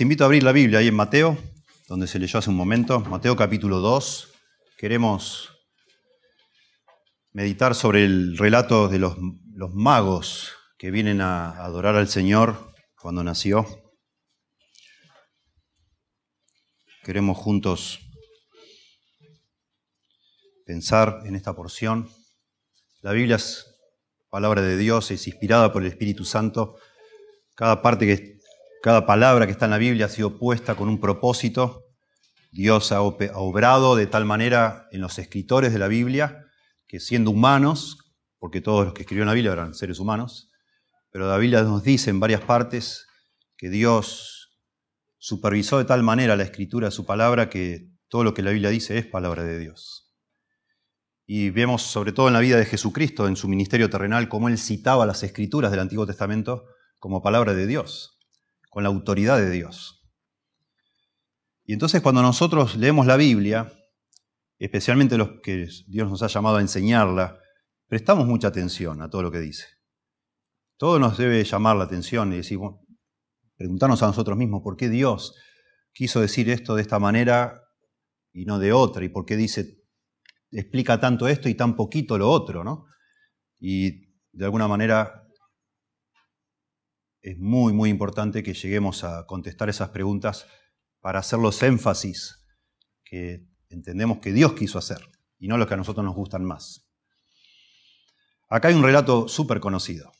Invito a abrir la Biblia ahí en Mateo, donde se leyó hace un momento, Mateo capítulo 2. Queremos meditar sobre el relato de los, los magos que vienen a adorar al Señor cuando nació. Queremos juntos pensar en esta porción. La Biblia es palabra de Dios, es inspirada por el Espíritu Santo. Cada parte que cada palabra que está en la Biblia ha sido puesta con un propósito. Dios ha obrado de tal manera en los escritores de la Biblia que siendo humanos, porque todos los que escribieron la Biblia eran seres humanos, pero la Biblia nos dice en varias partes que Dios supervisó de tal manera la escritura su palabra que todo lo que la Biblia dice es palabra de Dios. Y vemos sobre todo en la vida de Jesucristo, en su ministerio terrenal, cómo él citaba las escrituras del Antiguo Testamento como palabra de Dios con la autoridad de Dios. Y entonces cuando nosotros leemos la Biblia, especialmente los que Dios nos ha llamado a enseñarla, prestamos mucha atención a todo lo que dice. Todo nos debe llamar la atención y decir, preguntarnos a nosotros mismos por qué Dios quiso decir esto de esta manera y no de otra, y por qué dice, explica tanto esto y tan poquito lo otro, ¿no? Y de alguna manera es muy, muy importante que lleguemos a contestar esas preguntas para hacer los énfasis que entendemos que Dios quiso hacer y no los que a nosotros nos gustan más. Acá hay un relato súper conocido.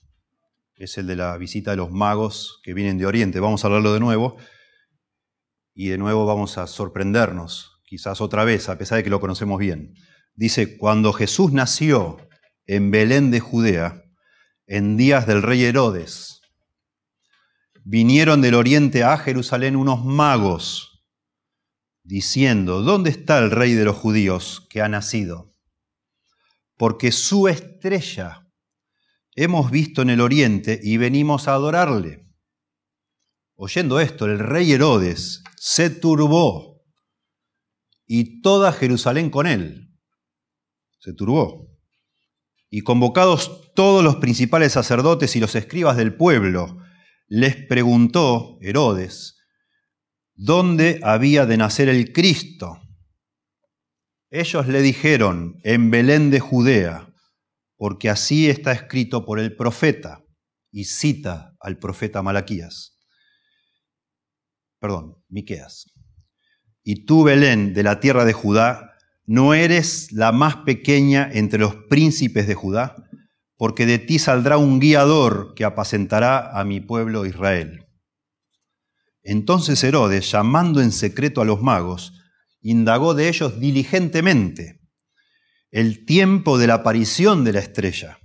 Es el de la visita de los magos que vienen de Oriente. Vamos a hablarlo de nuevo. Y de nuevo vamos a sorprendernos, quizás otra vez, a pesar de que lo conocemos bien. Dice, cuando Jesús nació en Belén de Judea, en días del rey Herodes, vinieron del oriente a Jerusalén unos magos, diciendo, ¿dónde está el rey de los judíos que ha nacido? Porque su estrella hemos visto en el oriente y venimos a adorarle. Oyendo esto, el rey Herodes se turbó y toda Jerusalén con él. Se turbó. Y convocados todos los principales sacerdotes y los escribas del pueblo, les preguntó Herodes dónde había de nacer el Cristo. Ellos le dijeron, en Belén de Judea, porque así está escrito por el profeta, y cita al profeta Malaquías. Perdón, Miqueas. Y tú, Belén, de la tierra de Judá, no eres la más pequeña entre los príncipes de Judá, porque de ti saldrá un guiador que apacentará a mi pueblo Israel. Entonces Herodes, llamando en secreto a los magos, indagó de ellos diligentemente el tiempo de la aparición de la estrella,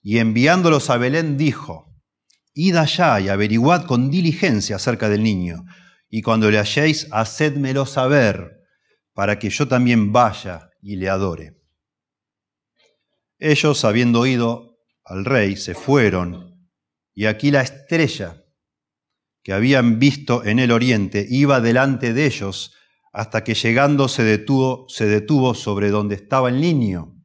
y enviándolos a Belén dijo, Id allá y averiguad con diligencia acerca del niño, y cuando le halléis, hacedmelo saber, para que yo también vaya y le adore. Ellos, habiendo oído al rey, se fueron, y aquí la estrella que habían visto en el oriente iba delante de ellos hasta que llegando se detuvo, se detuvo sobre donde estaba el niño.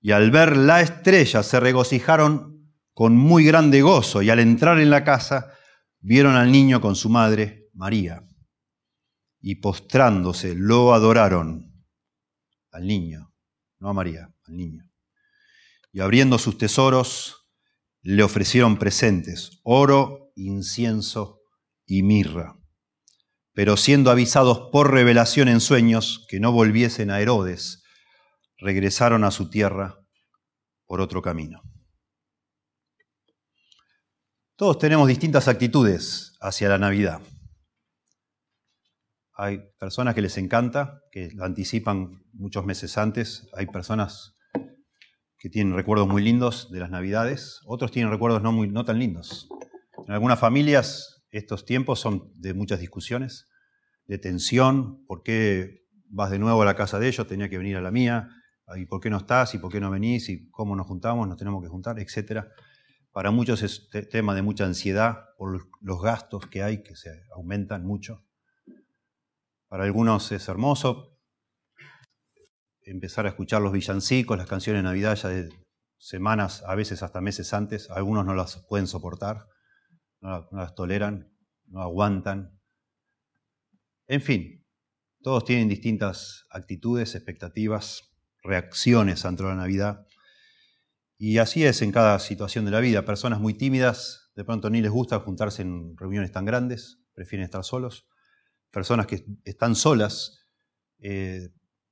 Y al ver la estrella se regocijaron con muy grande gozo, y al entrar en la casa vieron al niño con su madre, María, y postrándose lo adoraron al niño, no a María, al niño y abriendo sus tesoros, le ofrecieron presentes, oro, incienso y mirra. Pero siendo avisados por revelación en sueños que no volviesen a Herodes, regresaron a su tierra por otro camino. Todos tenemos distintas actitudes hacia la Navidad. Hay personas que les encanta, que lo anticipan muchos meses antes. Hay personas que tienen recuerdos muy lindos de las Navidades, otros tienen recuerdos no, tan lindos. En algunas familias estos tiempos son de muchas discusiones, de tensión, ¿por qué vas de nuevo a la casa de ellos? Tenía que venir a la mía, ¿y por qué no estás? ¿Y por qué no venís? ¿Y cómo nos juntamos? ¿Nos tenemos que juntar? Etcétera. Para muchos es tema de mucha ansiedad por los gastos que hay, que se aumentan mucho. Para algunos es hermoso, empezar a escuchar los villancicos, las canciones de Navidad ya de semanas, a veces hasta meses antes. Algunos no las pueden soportar, no las toleran. no aguantan. En fin, todos tienen distintas actitudes, expectativas, reacciones ante la Navidad. Y así es en cada situación de la vida. Personas muy tímidas, de pronto ni les gusta juntarse en reuniones tan grandes, prefieren estar solos. Personas que están solas, eh,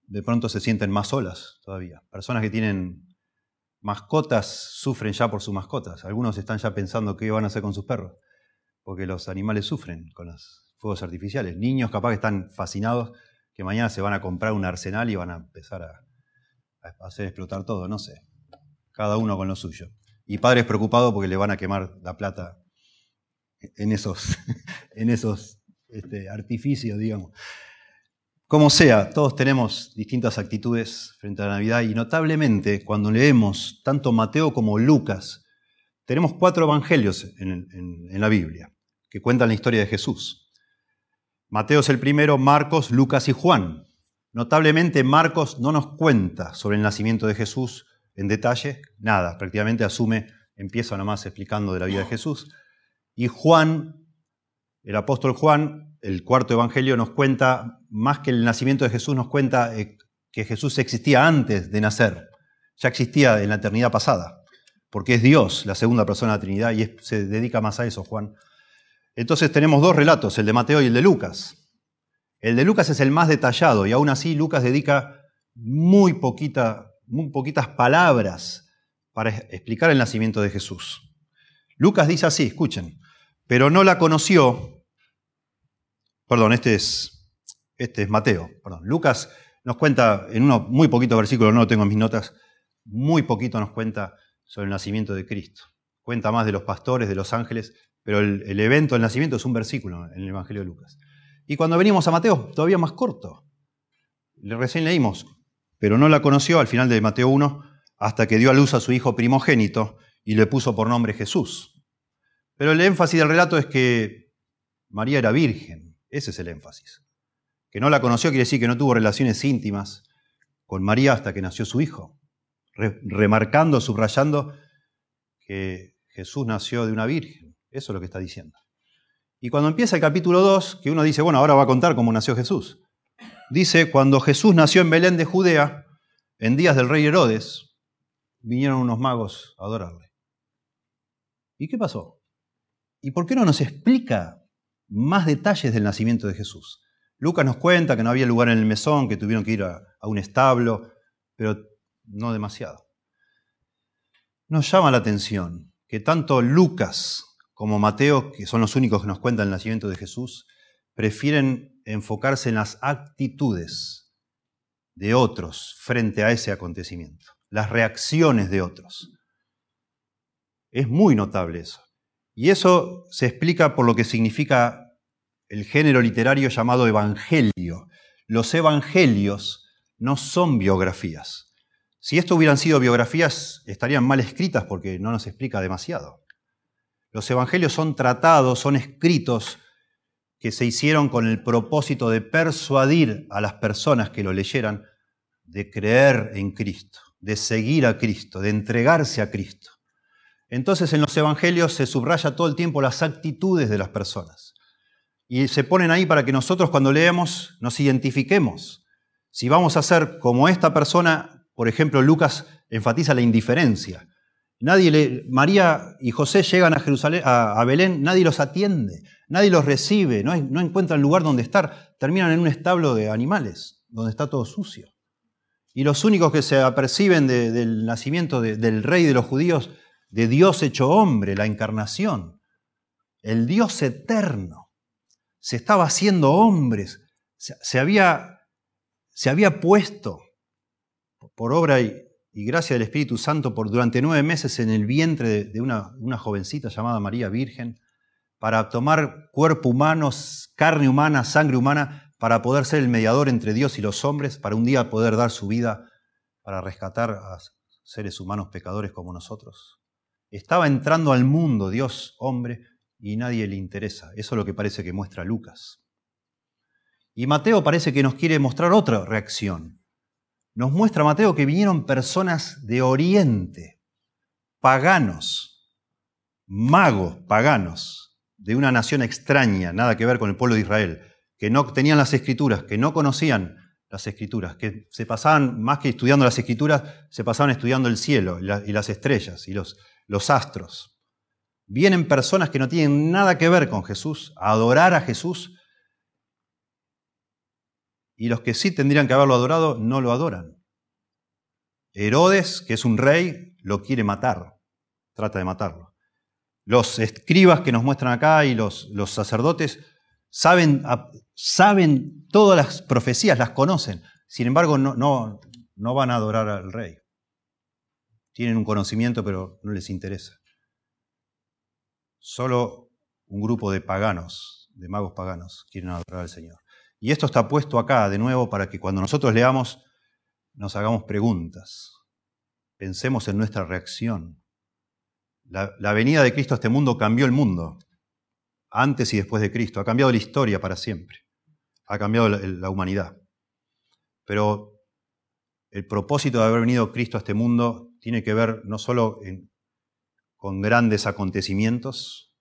de pronto se sienten más solas todavía. Personas que tienen mascotas sufren ya por sus mascotas. Algunos están ya pensando qué van a hacer con sus perros, porque los animales sufren con los fuegos artificiales. Niños capaz que están fascinados que mañana se van a comprar un arsenal y van a empezar a, hacer explotar todo, no sé. Cada uno con lo suyo. Y padres preocupados porque le van a quemar la plata en esos, en esos este, artificios, digamos. Como sea, todos tenemos distintas actitudes frente a la Navidad y notablemente cuando leemos tanto Mateo como Lucas, tenemos cuatro evangelios en, la Biblia que cuentan la historia de Jesús. Mateo es el primero, Marcos, Lucas y Juan. Notablemente Marcos no nos cuenta sobre el nacimiento de Jesús en detalle, nada, prácticamente asume, empieza nomás explicando de la vida de Jesús. Y Juan, el apóstol Juan, el cuarto evangelio nos cuenta, más que el nacimiento de Jesús, nos cuenta eh, que Jesús existía antes de nacer, ya existía en la eternidad pasada, porque es Dios, la segunda persona de la Trinidad, y se dedica más a eso, Juan. Entonces tenemos dos relatos, el de Mateo y el de Lucas. El de Lucas es el más detallado, y aún así Lucas dedica muy, poquita, muy poquitas palabras para explicar el nacimiento de Jesús. Lucas dice así, escuchen, pero no la conoció Perdón, este es, este es Mateo. Lucas nos cuenta, en uno muy poquito versículo, no lo tengo en mis notas, muy poquito nos cuenta sobre el nacimiento de Cristo. Cuenta más de los pastores, de los ángeles, pero el, evento del nacimiento es un versículo en el Evangelio de Lucas. Y cuando venimos a Mateo, todavía más corto. Recién leímos, pero no la conoció al final de Mateo 1 hasta que dio a luz a su hijo primogénito y le puso por nombre Jesús. Pero el énfasis del relato es que María era virgen. Ese es el énfasis. Que no la conoció quiere decir que no tuvo relaciones íntimas con María hasta que nació su hijo, remarcando, subrayando que Jesús nació de una virgen. Eso es lo que está diciendo. Y cuando empieza el capítulo 2, que uno dice, bueno, ahora va a contar cómo nació Jesús. Dice, cuando Jesús nació en Belén de Judea, en días del rey Herodes, vinieron unos magos a adorarle. ¿Y qué pasó? ¿Y por qué no nos explica más detalles del nacimiento de Jesús. Lucas nos cuenta que no había lugar en el mesón, que tuvieron que ir a, un establo, pero no demasiado. Nos llama la atención que tanto Lucas como Mateo, que son los únicos que nos cuentan el nacimiento de Jesús, prefieren enfocarse en las actitudes de otros frente a ese acontecimiento, las reacciones de otros. Es muy notable eso. Y eso se explica por lo que significa el género literario llamado evangelio. Los evangelios no son biografías. Si esto hubieran sido biografías, estarían mal escritas porque no nos explica demasiado. Los evangelios son tratados, son escritos que se hicieron con el propósito de persuadir a las personas que lo leyeran de creer en Cristo, de seguir a Cristo, de entregarse a Cristo. Entonces en los evangelios se subraya todo el tiempo las actitudes de las personas. Y se ponen ahí para que nosotros cuando leemos nos identifiquemos. Si vamos a ser como esta persona, por ejemplo, Lucas enfatiza la indiferencia. Nadie María y José llegan a Jerusalén, a, Belén, nadie los atiende, nadie los recibe, no, encuentran lugar donde estar, terminan en un establo de animales, donde está todo sucio. Y los únicos que se aperciben del nacimiento del rey de los judíos de Dios hecho hombre, la encarnación. El Dios eterno se estaba haciendo hombres, se, había, puesto por obra y, gracia del Espíritu Santo por durante nueve meses en el vientre de, una jovencita llamada María Virgen para tomar cuerpo humano, carne humana, sangre humana, para poder ser el mediador entre Dios y los hombres, para un día poder dar su vida para rescatar a seres humanos pecadores como nosotros. Estaba entrando al mundo Dios hombre y nadie le interesa. Eso es lo que parece que muestra Lucas. Y Mateo parece que nos quiere mostrar otra reacción. Nos muestra Mateo que vinieron personas de Oriente, paganos, magos paganos, de una nación extraña, nada que ver con el pueblo de Israel, que no tenían las escrituras, que no conocían las escrituras, que se pasaban, más que estudiando las escrituras, se pasaban estudiando el cielo y las estrellas y los, los astros. Vienen personas que no tienen nada que ver con Jesús, a adorar a Jesús, y los que sí tendrían que haberlo adorado no lo adoran. Herodes, que es un rey, lo quiere matar, trata de matarlo. Los escribas que nos muestran acá y los, los sacerdotes saben, saben todas las profecías, las conocen, sin embargo no, no, no van a adorar al rey. Tienen un conocimiento, pero no les interesa. Solo un grupo de paganos, de magos paganos, quieren adorar al Señor. Y esto está puesto acá de nuevo para que cuando nosotros leamos nos hagamos preguntas, pensemos en nuestra reacción. La, venida de Cristo a este mundo cambió el mundo, antes y después de Cristo, ha cambiado la historia para siempre, ha cambiado la, humanidad. Pero el propósito de haber venido Cristo a este mundo tiene que ver no solo con grandes acontecimientos,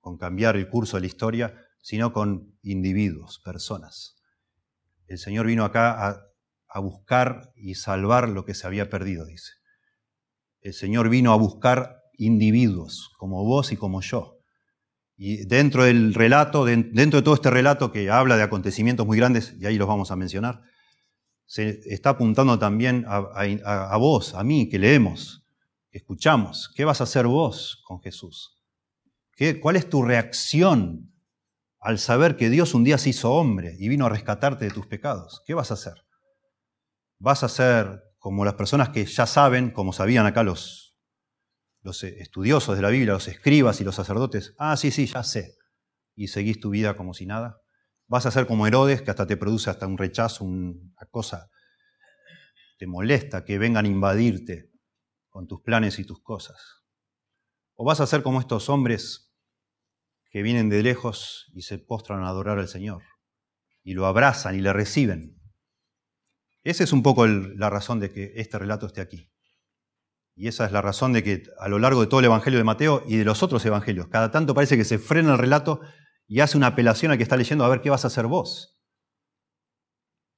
con cambiar el curso de la historia, sino con individuos, personas. El Señor vino acá a, a buscar y salvar lo que se había perdido, dice. El Señor vino a buscar individuos, como vos y como yo. Y dentro del relato, dentro de todo este relato que habla de acontecimientos muy grandes, y ahí los vamos a mencionar, se está apuntando también a, vos, a mí, que leemos, que escuchamos. ¿Qué vas a hacer vos con Jesús? ¿Qué, ¿Cuál es tu reacción al saber que Dios un día se hizo hombre y vino a rescatarte de tus pecados? ¿Qué vas a hacer? ¿Vas a ser como las personas que ya saben, como sabían acá los, los estudiosos de la Biblia, los escribas y los sacerdotes? Ah, sí, sí, ya sé. Y seguís tu vida como si nada. ¿Vas a ser como Herodes, que hasta te produce hasta un rechazo, una cosa, te molesta que vengan a invadirte con tus planes y tus cosas? ¿O vas a ser como estos hombres que vienen de lejos y se postran a adorar al Señor y lo abrazan y le reciben. Esa es un poco la razón de que este relato esté aquí. Y esa es la razón de que a lo largo de todo el Evangelio de Mateo y de los otros Evangelios, cada tanto parece que se frena el relato y hace una apelación al que está leyendo a ver qué vas a hacer vos.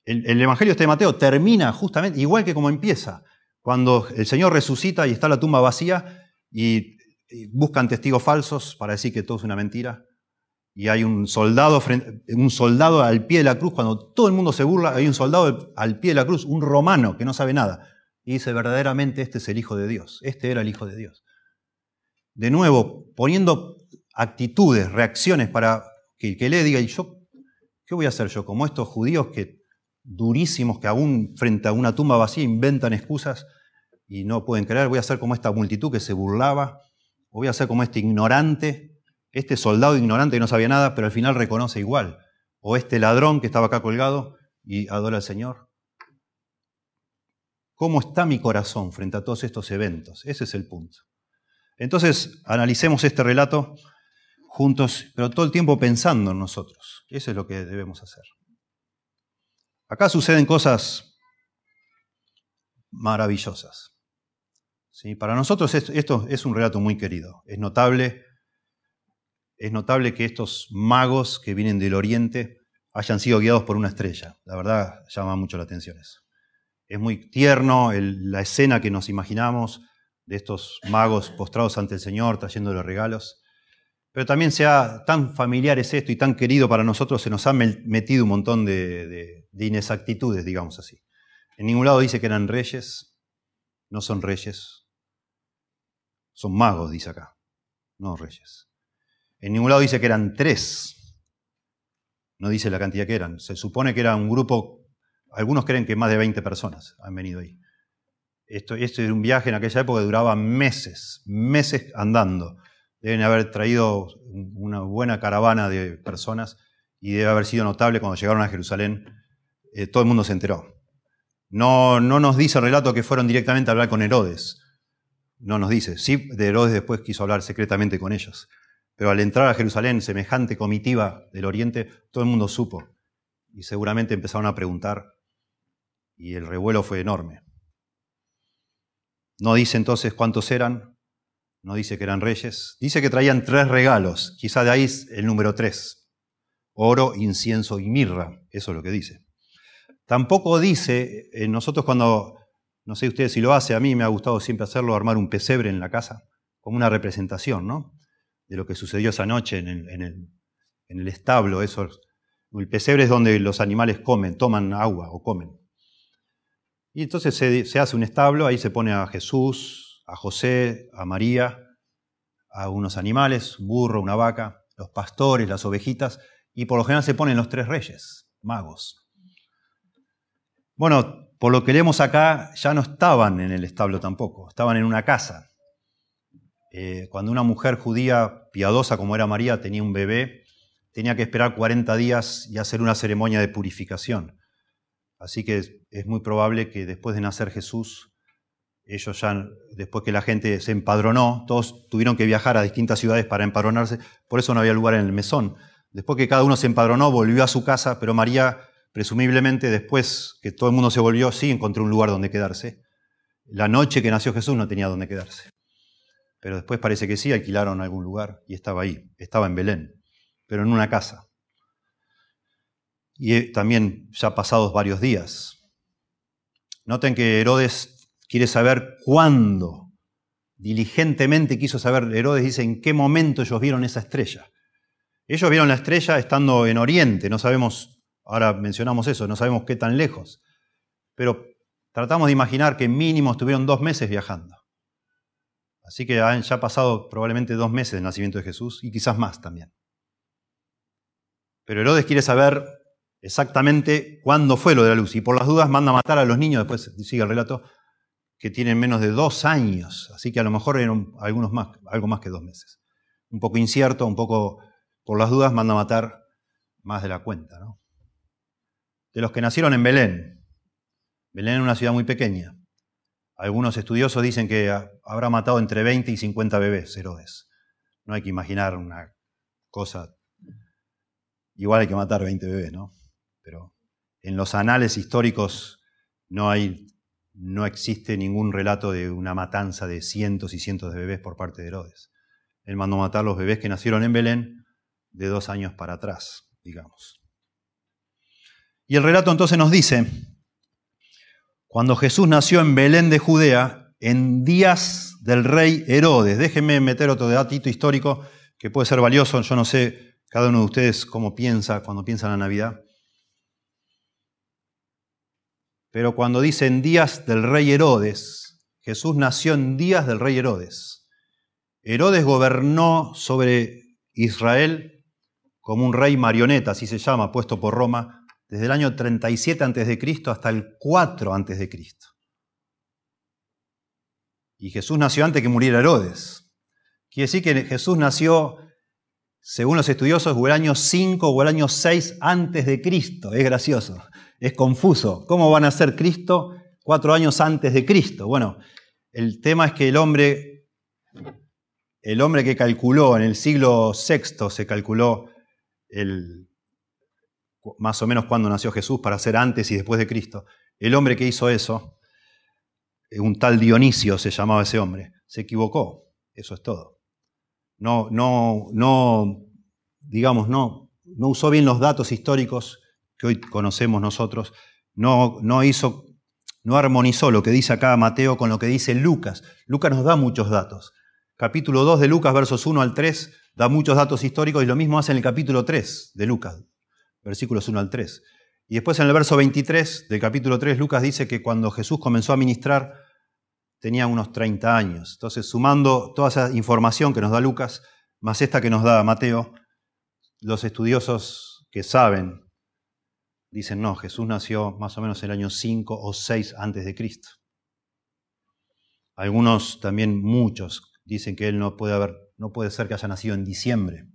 El, el Evangelio este de Mateo termina justamente igual que como empieza, cuando el Señor resucita y está la tumba vacía y buscan testigos falsos para decir que todo es una mentira. Y hay un soldado, un soldado al pie de la cruz, cuando todo el mundo se burla, hay un soldado al pie de la cruz, un romano que no sabe nada. Y dice, verdaderamente este es el Hijo de Dios, este era el Hijo de Dios. De nuevo, poniendo actitudes, reacciones para que que le diga, ¿y yo qué voy a hacer yo? Como estos judíos que durísimos, que aún frente a una tumba vacía inventan excusas y no pueden creer, voy a ser como esta multitud que se burlaba o voy a ser como este ignorante, este soldado ignorante que no sabía nada, pero al final reconoce igual. O este ladrón que estaba acá colgado y adora al Señor. ¿Cómo está mi corazón frente a todos estos eventos? Ese es el punto. Entonces, analicemos este relato juntos, pero todo el tiempo pensando en nosotros. Eso es lo que debemos hacer. Acá suceden cosas maravillosas. Para nosotros esto es un relato muy querido. Es notable, es notable que estos magos que vienen del oriente hayan sido guiados por una estrella. La verdad llama mucho la atención eso. Es muy tierno la escena que nos imaginamos de estos magos postrados ante el Señor, trayendo los regalos. Pero también sea tan familiar es esto y tan querido para nosotros, se nos ha metido un montón de inexactitudes, digamos así. En ningún lado dice que eran reyes, no son reyes, son magos, dice acá, no reyes. En ningún lado dice que eran tres. No dice la cantidad que eran. Se supone que era un grupo, algunos creen que más de 20 personas han venido ahí. Esto, esto era un viaje en aquella época que duraba meses, meses andando. Deben haber traído una buena caravana de personas y debe haber sido notable cuando llegaron a Jerusalén. Eh, todo el mundo se enteró. No, no nos dice el relato que fueron directamente a hablar con Herodes. No nos dice. Sí, de Herodes después quiso hablar secretamente con ellos. Pero al entrar a Jerusalén, semejante comitiva del oriente, todo el mundo supo. Y seguramente empezaron a preguntar. Y el revuelo fue enorme. No dice entonces cuántos eran. No dice que eran reyes, dice que traían tres regalos, quizá de ahí el número tres, oro, incienso y mirra, eso es lo que dice. Tampoco dice, eh, nosotros cuando, no sé ustedes si lo hace, a mí me ha gustado siempre hacerlo, armar un pesebre en la casa, como una representación, ¿no? De lo que sucedió esa noche en el, en el, establo, eso. El pesebre es donde los animales comen, toman agua o comen. Y entonces se, se hace un establo, ahí se pone a Jesús, a José, a María, a unos animales, un burro, una vaca, los pastores, las ovejitas, y por lo general se ponen los tres reyes, magos. Bueno, por lo que leemos acá, ya no estaban en el establo tampoco, estaban en una casa. Eh, cuando una mujer judía piadosa como era María tenía un bebé, tenía que esperar 40 días y hacer una ceremonia de purificación. Así que es muy probable que después de nacer Jesús, ellos ya, después que la gente se empadronó, todos tuvieron que viajar a distintas ciudades para empadronarse, por eso no había lugar en el mesón. Después que cada uno se empadronó, volvió a su casa, pero María, presumiblemente después que todo el mundo se volvió, sí encontró un lugar donde quedarse. La noche que nació Jesús no tenía donde quedarse. Pero después parece que sí, alquilaron algún lugar y estaba ahí, estaba en Belén, pero en una casa. Y eh, también ya pasados varios días. Noten que Herodes quiere saber cuándo. Diligentemente quiso saber, Herodes dice, en qué momento ellos vieron esa estrella. Ellos vieron la estrella estando en Oriente, no sabemos, ahora mencionamos eso, no sabemos qué tan lejos, pero tratamos de imaginar que mínimo estuvieron dos meses viajando. Así que han ya pasado probablemente dos meses del nacimiento de Jesús y quizás más también. Pero Herodes quiere saber exactamente cuándo fue lo de la luz y por las dudas manda a matar a los niños, después sigue el relato, que tienen menos de dos años, así que a lo mejor eran algunos más, algo más que dos meses. Un poco incierto, un poco por las dudas, manda a matar más de la cuenta. ¿no? De los que nacieron en Belén, Belén es una ciudad muy pequeña. Algunos estudiosos dicen que habrá matado entre 20 y 50 bebés Herodes. No hay que imaginar una cosa. Igual hay que matar 20 bebés, ¿no? Pero en los anales históricos no hay no existe ningún relato de una matanza de cientos y cientos de bebés por parte de Herodes. Él mandó matar los bebés que nacieron en Belén de dos años para atrás, digamos. Y el relato entonces nos dice, cuando Jesús nació en Belén de Judea, en días del rey Herodes, déjenme meter otro datito histórico que puede ser valioso, yo no sé cada uno de ustedes cómo piensa cuando piensa en la Navidad. Pero cuando dicen días del rey Herodes, Jesús nació en días del rey Herodes. Herodes gobernó sobre Israel como un rey marioneta, así se llama, puesto por Roma, desde el año 37 a.C. hasta el 4 a.C. Y Jesús nació antes que muriera Herodes. Quiere decir que Jesús nació, según los estudiosos, o el año 5 o el año 6 antes de Cristo. Es gracioso es confuso. ¿Cómo van a ser Cristo cuatro años antes de Cristo? Bueno, el tema es que el hombre, el hombre que calculó en el siglo VI, se calculó el, más o menos cuando nació Jesús para ser antes y después de Cristo. El hombre que hizo eso, un tal Dionisio se llamaba ese hombre, se equivocó. Eso es todo. No, no, no, digamos, no, no usó bien los datos históricos que hoy conocemos nosotros, no, no hizo, no armonizó lo que dice acá Mateo con lo que dice Lucas. Lucas nos da muchos datos. Capítulo 2 de Lucas, versos 1 al 3, da muchos datos históricos y lo mismo hace en el capítulo 3 de Lucas, versículos 1 al 3. Y después en el verso 23 del capítulo 3, Lucas dice que cuando Jesús comenzó a ministrar tenía unos 30 años. Entonces, sumando toda esa información que nos da Lucas, más esta que nos da Mateo, los estudiosos que saben dicen, no, Jesús nació más o menos el año 5 o 6 antes de Cristo. Algunos, también muchos, dicen que él no puede, haber, no puede ser que haya nacido en diciembre,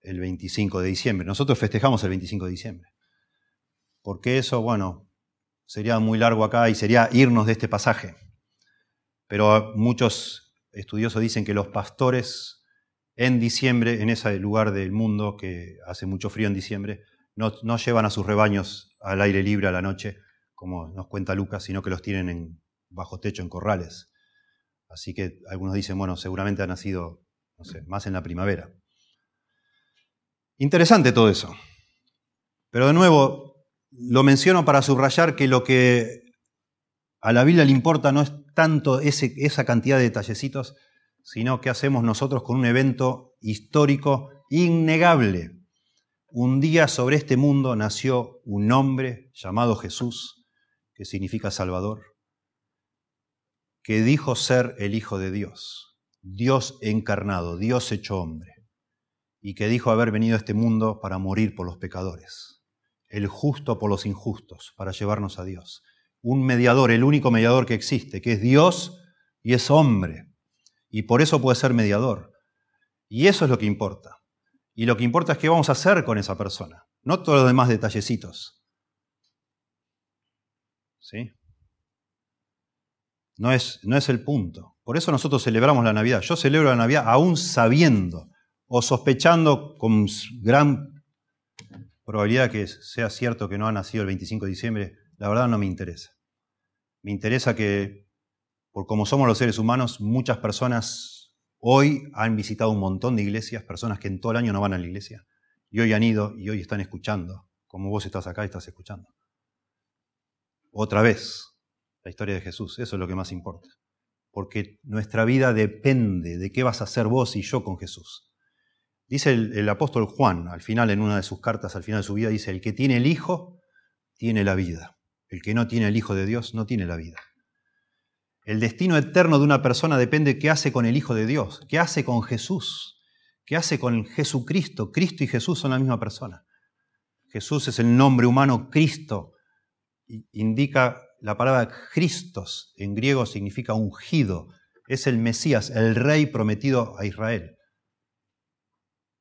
el 25 de diciembre. Nosotros festejamos el 25 de diciembre. Porque eso, bueno, sería muy largo acá y sería irnos de este pasaje. Pero muchos estudiosos dicen que los pastores en diciembre, en ese lugar del mundo que hace mucho frío en diciembre, no, llevan a sus rebaños al aire libre a la noche, como nos cuenta Lucas, sino que los tienen en, bajo techo, en corrales. Así que algunos dicen, bueno, seguramente ha nacido, no sé, más en la primavera. Interesante todo eso. Pero de nuevo, lo menciono para subrayar que lo que a la Biblia le importa no es tanto esa cantidad de detallecitos, sino qué hacemos nosotros con un evento histórico innegable. Un día sobre este mundo nació un hombre llamado Jesús, que significa Salvador, que dijo ser el Hijo de Dios, Dios encarnado, Dios hecho hombre, y que dijo haber venido a este mundo para morir por los pecadores, el justo por los injustos, para llevarnos a Dios. Un mediador, el único mediador que existe, que es Dios y es hombre y por eso puede ser mediador. Y eso es lo que importa. Y lo que importa es qué vamos a hacer con esa persona, no todos los demás detallecitos. ¿Sí? No es, no es el punto. Por eso nosotros celebramos la Navidad. Yo celebro la Navidad aún sabiendo o sospechando con gran probabilidad que sea cierto que no ha nacido el 25 de diciembre. La verdad no me interesa. Me interesa que por como somos los seres humanos, muchas personas hoy han visitado un montón de iglesias, personas que en todo el año no van a la iglesia, y hoy han ido y hoy están escuchando, como vos estás acá y estás escuchando. Otra vez, la historia de Jesús, eso es lo que más importa. Porque nuestra vida depende de qué vas a hacer vos y yo con Jesús. Dice el, apóstol Juan, al final, en una de sus cartas, al final de su vida, dice, el que tiene el Hijo, tiene la vida. El que no tiene el Hijo de Dios, no tiene la vida. El destino eterno de una persona depende de qué hace con el Hijo de Dios, qué hace con Jesús, qué hace con Jesucristo. Cristo y Jesús son la misma persona. Jesús es el nombre humano Cristo. Indica la palabra Christos, en griego significa ungido. Es el Mesías, el rey prometido a Israel.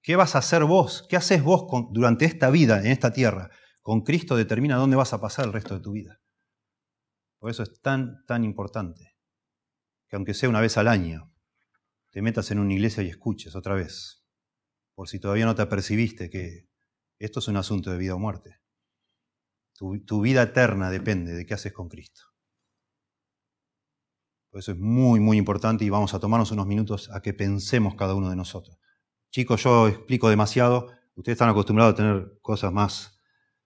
¿Qué vas a hacer vos? ¿Qué haces vos durante esta vida, en esta tierra? Con Cristo determina dónde vas a pasar el resto de tu vida. Por eso es tan, tan importante que aunque sea una vez al año, te metas en una iglesia y escuches otra vez, por si todavía no te apercibiste que esto es un asunto de vida o muerte. Tu, vida eterna depende de qué haces con Cristo. Por eso es muy, muy importante y vamos a tomarnos unos minutos a que pensemos cada uno de nosotros. Chicos, yo explico demasiado, ustedes están acostumbrados a tener cosas más,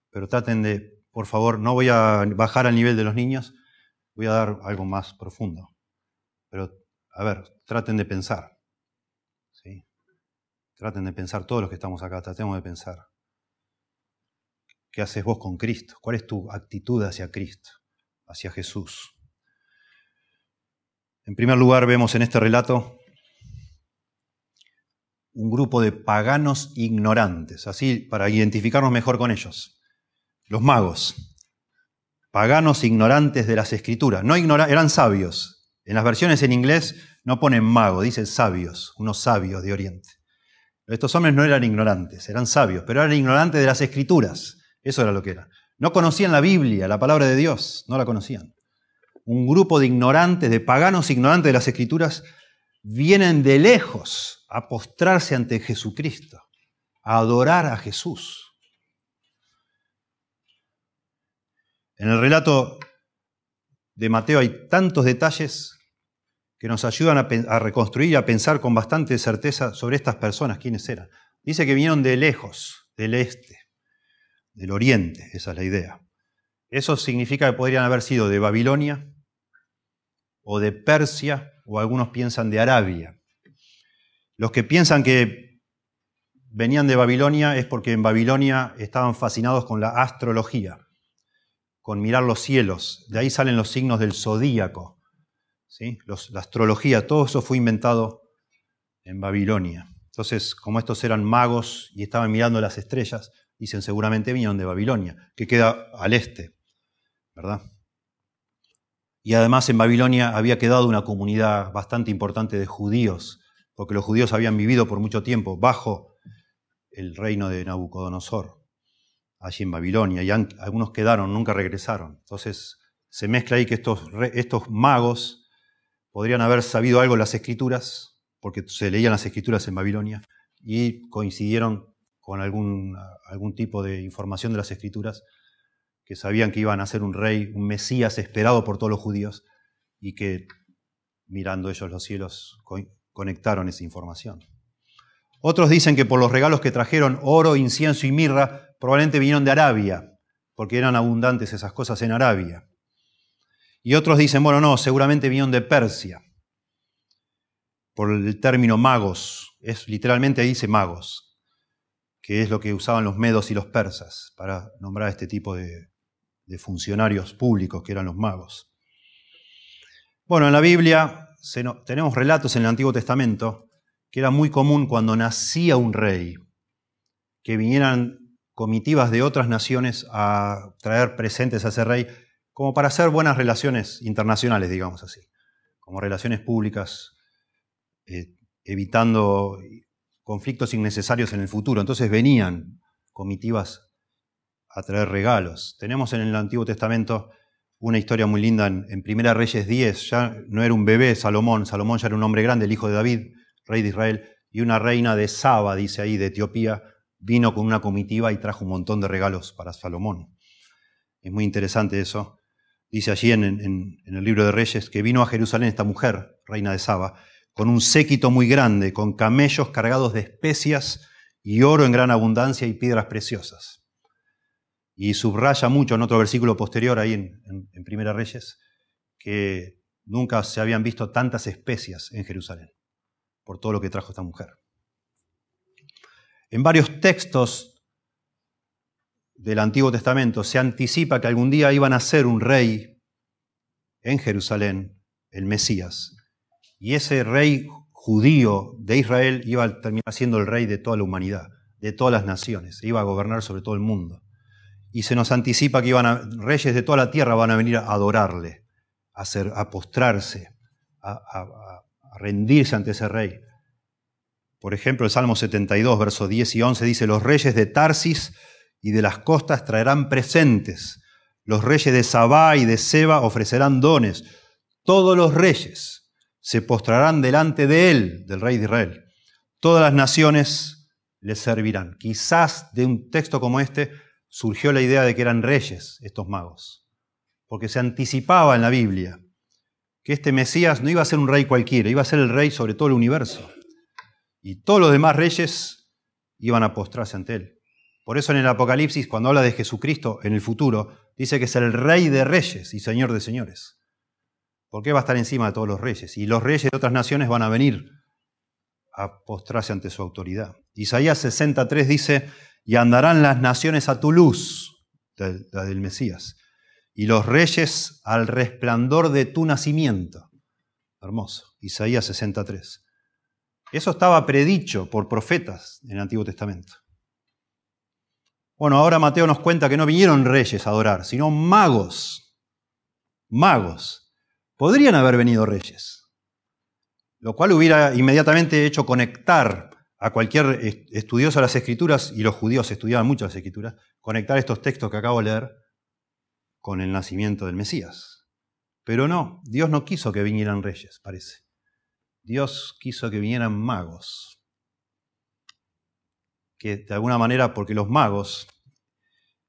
pero traten de, por favor, no voy a bajar al nivel de los niños, voy a dar algo más profundo. Pero, a ver, traten de pensar. ¿sí? Traten de pensar, todos los que estamos acá, tratemos de pensar. ¿Qué haces vos con Cristo? ¿Cuál es tu actitud hacia Cristo, hacia Jesús? En primer lugar, vemos en este relato un grupo de paganos ignorantes, así para identificarnos mejor con ellos. Los magos, paganos ignorantes de las escrituras, no eran sabios, en las versiones en inglés no ponen mago, dicen sabios, unos sabios de Oriente. Estos hombres no eran ignorantes, eran sabios, pero eran ignorantes de las escrituras. Eso era lo que eran. No conocían la Biblia, la palabra de Dios, no la conocían. Un grupo de ignorantes, de paganos ignorantes de las escrituras, vienen de lejos a postrarse ante Jesucristo, a adorar a Jesús. En el relato de Mateo hay tantos detalles que nos ayudan a, reconstruir y a pensar con bastante certeza sobre estas personas, quiénes eran. Dice que vinieron de lejos, del este, del oriente, esa es la idea. Eso significa que podrían haber sido de Babilonia o de Persia, o algunos piensan de Arabia. Los que piensan que venían de Babilonia es porque en Babilonia estaban fascinados con la astrología, con mirar los cielos. De ahí salen los signos del zodíaco la astrología, todo eso fue inventado en Babilonia. Entonces, como estos eran magos y estaban mirando las estrellas, dicen seguramente vinieron de Babilonia, que queda al este, ¿verdad? Y además en Babilonia había quedado una comunidad bastante importante de judíos, porque los judíos habían vivido por mucho tiempo bajo el reino de Nabucodonosor, allí en Babilonia, y algunos quedaron, nunca regresaron. Entonces se mezcla ahí que estos, estos magos podrían haber sabido algo las escrituras, porque se leían las escrituras en Babilonia, y coincidieron con algún, algún tipo de información de las escrituras, que sabían que iban a ser un rey, un Mesías esperado por todos los judíos, y que mirando ellos los cielos, conectaron esa información. Otros dicen que por los regalos que trajeron, oro, incienso y mirra, probablemente vinieron de Arabia, porque eran abundantes esas cosas en Arabia. Y otros dicen, bueno, no, seguramente vinieron de Persia, por el término magos, es literalmente dice magos, que es lo que usaban los medos y los persas para nombrar a este tipo de, de funcionarios públicos que eran los magos. Bueno, en la Biblia tenemos relatos en el Antiguo Testamento que era muy común cuando nacía un rey, que vinieran comitivas de otras naciones a traer presentes a ese rey, como para hacer buenas relaciones internacionales, digamos así, como relaciones públicas, eh, evitando conflictos innecesarios en el futuro. Entonces venían comitivas a traer regalos. Tenemos en el Antiguo Testamento una historia muy linda en, en Primera Reyes 10, ya no era un bebé Salomón, Salomón ya era un hombre grande, el hijo de David, rey de Israel, y una reina de Saba, dice ahí, de Etiopía, vino con una comitiva y trajo un montón de regalos para Salomón. Es muy interesante eso. Dice allí en, el libro de Reyes que vino a Jerusalén esta mujer, reina de Saba, con un séquito muy grande, con camellos cargados de especias y oro en gran abundancia y piedras preciosas. Y subraya mucho en otro versículo posterior, ahí en, en Primera Reyes, que nunca se habían visto tantas especias en Jerusalén, por todo lo que trajo esta mujer. En varios textos del Antiguo Testamento se anticipa que algún día iban a ser un rey en Jerusalén, el Mesías. Y ese rey judío de Israel iba a terminar siendo el rey de toda la humanidad, de todas las naciones, iba a gobernar sobre todo el mundo. Y se nos anticipa que iban a, reyes de toda la tierra van a venir a adorarle, a, a postrarse, a rendirse ante ese rey. Por ejemplo, el Salmo 72, versos 10 y 11 dice, los reyes de Tarsis y de las costas traerán presentes, los reyes de Sabá y de Seba ofrecerán dones, todos los reyes se postrarán delante de él, del rey de Israel, todas las naciones le servirán. Quizás de un texto como este surgió la idea de que eran reyes estos magos, porque se anticipaba en la Biblia que este Mesías no iba a ser un rey cualquiera, iba a ser el rey sobre todo el universo y todos los demás reyes iban a postrarse ante él. Por eso en el Apocalipsis, cuando habla de Jesucristo en el futuro, dice que es el rey de reyes y señor de señores. Porque va a estar encima de todos los reyes. Y los reyes de otras naciones van a venir a postrarse ante su autoridad. Isaías 63 dice, y andarán las naciones a tu luz, la del Mesías, y los reyes al resplandor de tu nacimiento. Hermoso. Isaías 63. Eso estaba predicho por profetas en el Antiguo Testamento. Bueno, ahora Mateo nos cuenta que no vinieron reyes a adorar, sino magos. Magos. Podrían haber venido reyes, lo cual hubiera inmediatamente hecho conectar a cualquier estudioso de las escrituras, y los judíos estudiaban mucho las escrituras, conectar estos textos que acabo de leer con el nacimiento del Mesías. Pero no, Dios no quiso que vinieran reyes, parece. Dios quiso que vinieran magos. Que de alguna manera, porque los magos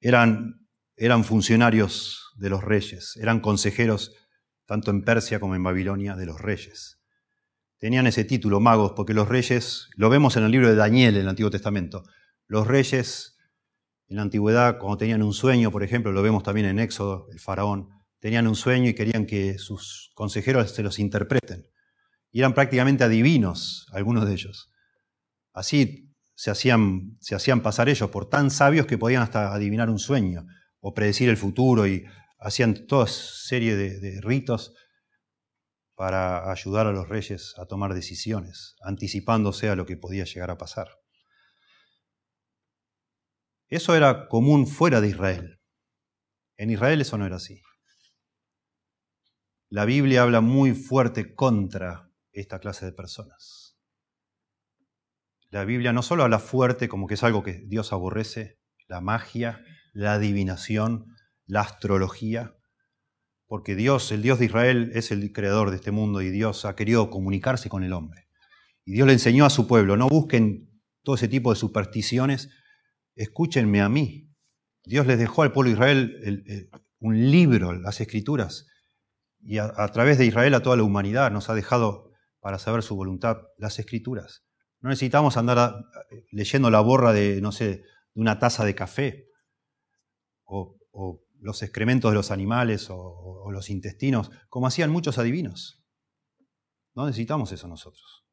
eran, eran funcionarios de los reyes, eran consejeros tanto en Persia como en Babilonia de los reyes. Tenían ese título, magos, porque los reyes, lo vemos en el libro de Daniel en el Antiguo Testamento, los reyes en la antigüedad, cuando tenían un sueño, por ejemplo, lo vemos también en Éxodo, el faraón, tenían un sueño y querían que sus consejeros se los interpreten y eran prácticamente adivinos algunos de ellos. Así se hacían, se hacían pasar ellos por tan sabios que podían hasta adivinar un sueño o predecir el futuro y hacían toda serie de, de ritos para ayudar a los reyes a tomar decisiones, anticipándose a lo que podía llegar a pasar. Eso era común fuera de Israel. En Israel eso no era así. La Biblia habla muy fuerte contra esta clase de personas. La Biblia no solo habla fuerte como que es algo que Dios aborrece, la magia, la adivinación, la astrología, porque Dios, el Dios de Israel, es el creador de este mundo y Dios ha querido comunicarse con el hombre. Y Dios le enseñó a su pueblo, no busquen todo ese tipo de supersticiones, escúchenme a mí. Dios les dejó al pueblo de Israel un libro, las escrituras, y a, través de Israel a toda la humanidad, nos ha dejado para saber su voluntad las escrituras. No necesitamos andar leyendo la borra de, no sé, de una taza de café o, los excrementos de los animales o los intestinos, como hacían muchos adivinos. No necesitamos eso nosotros.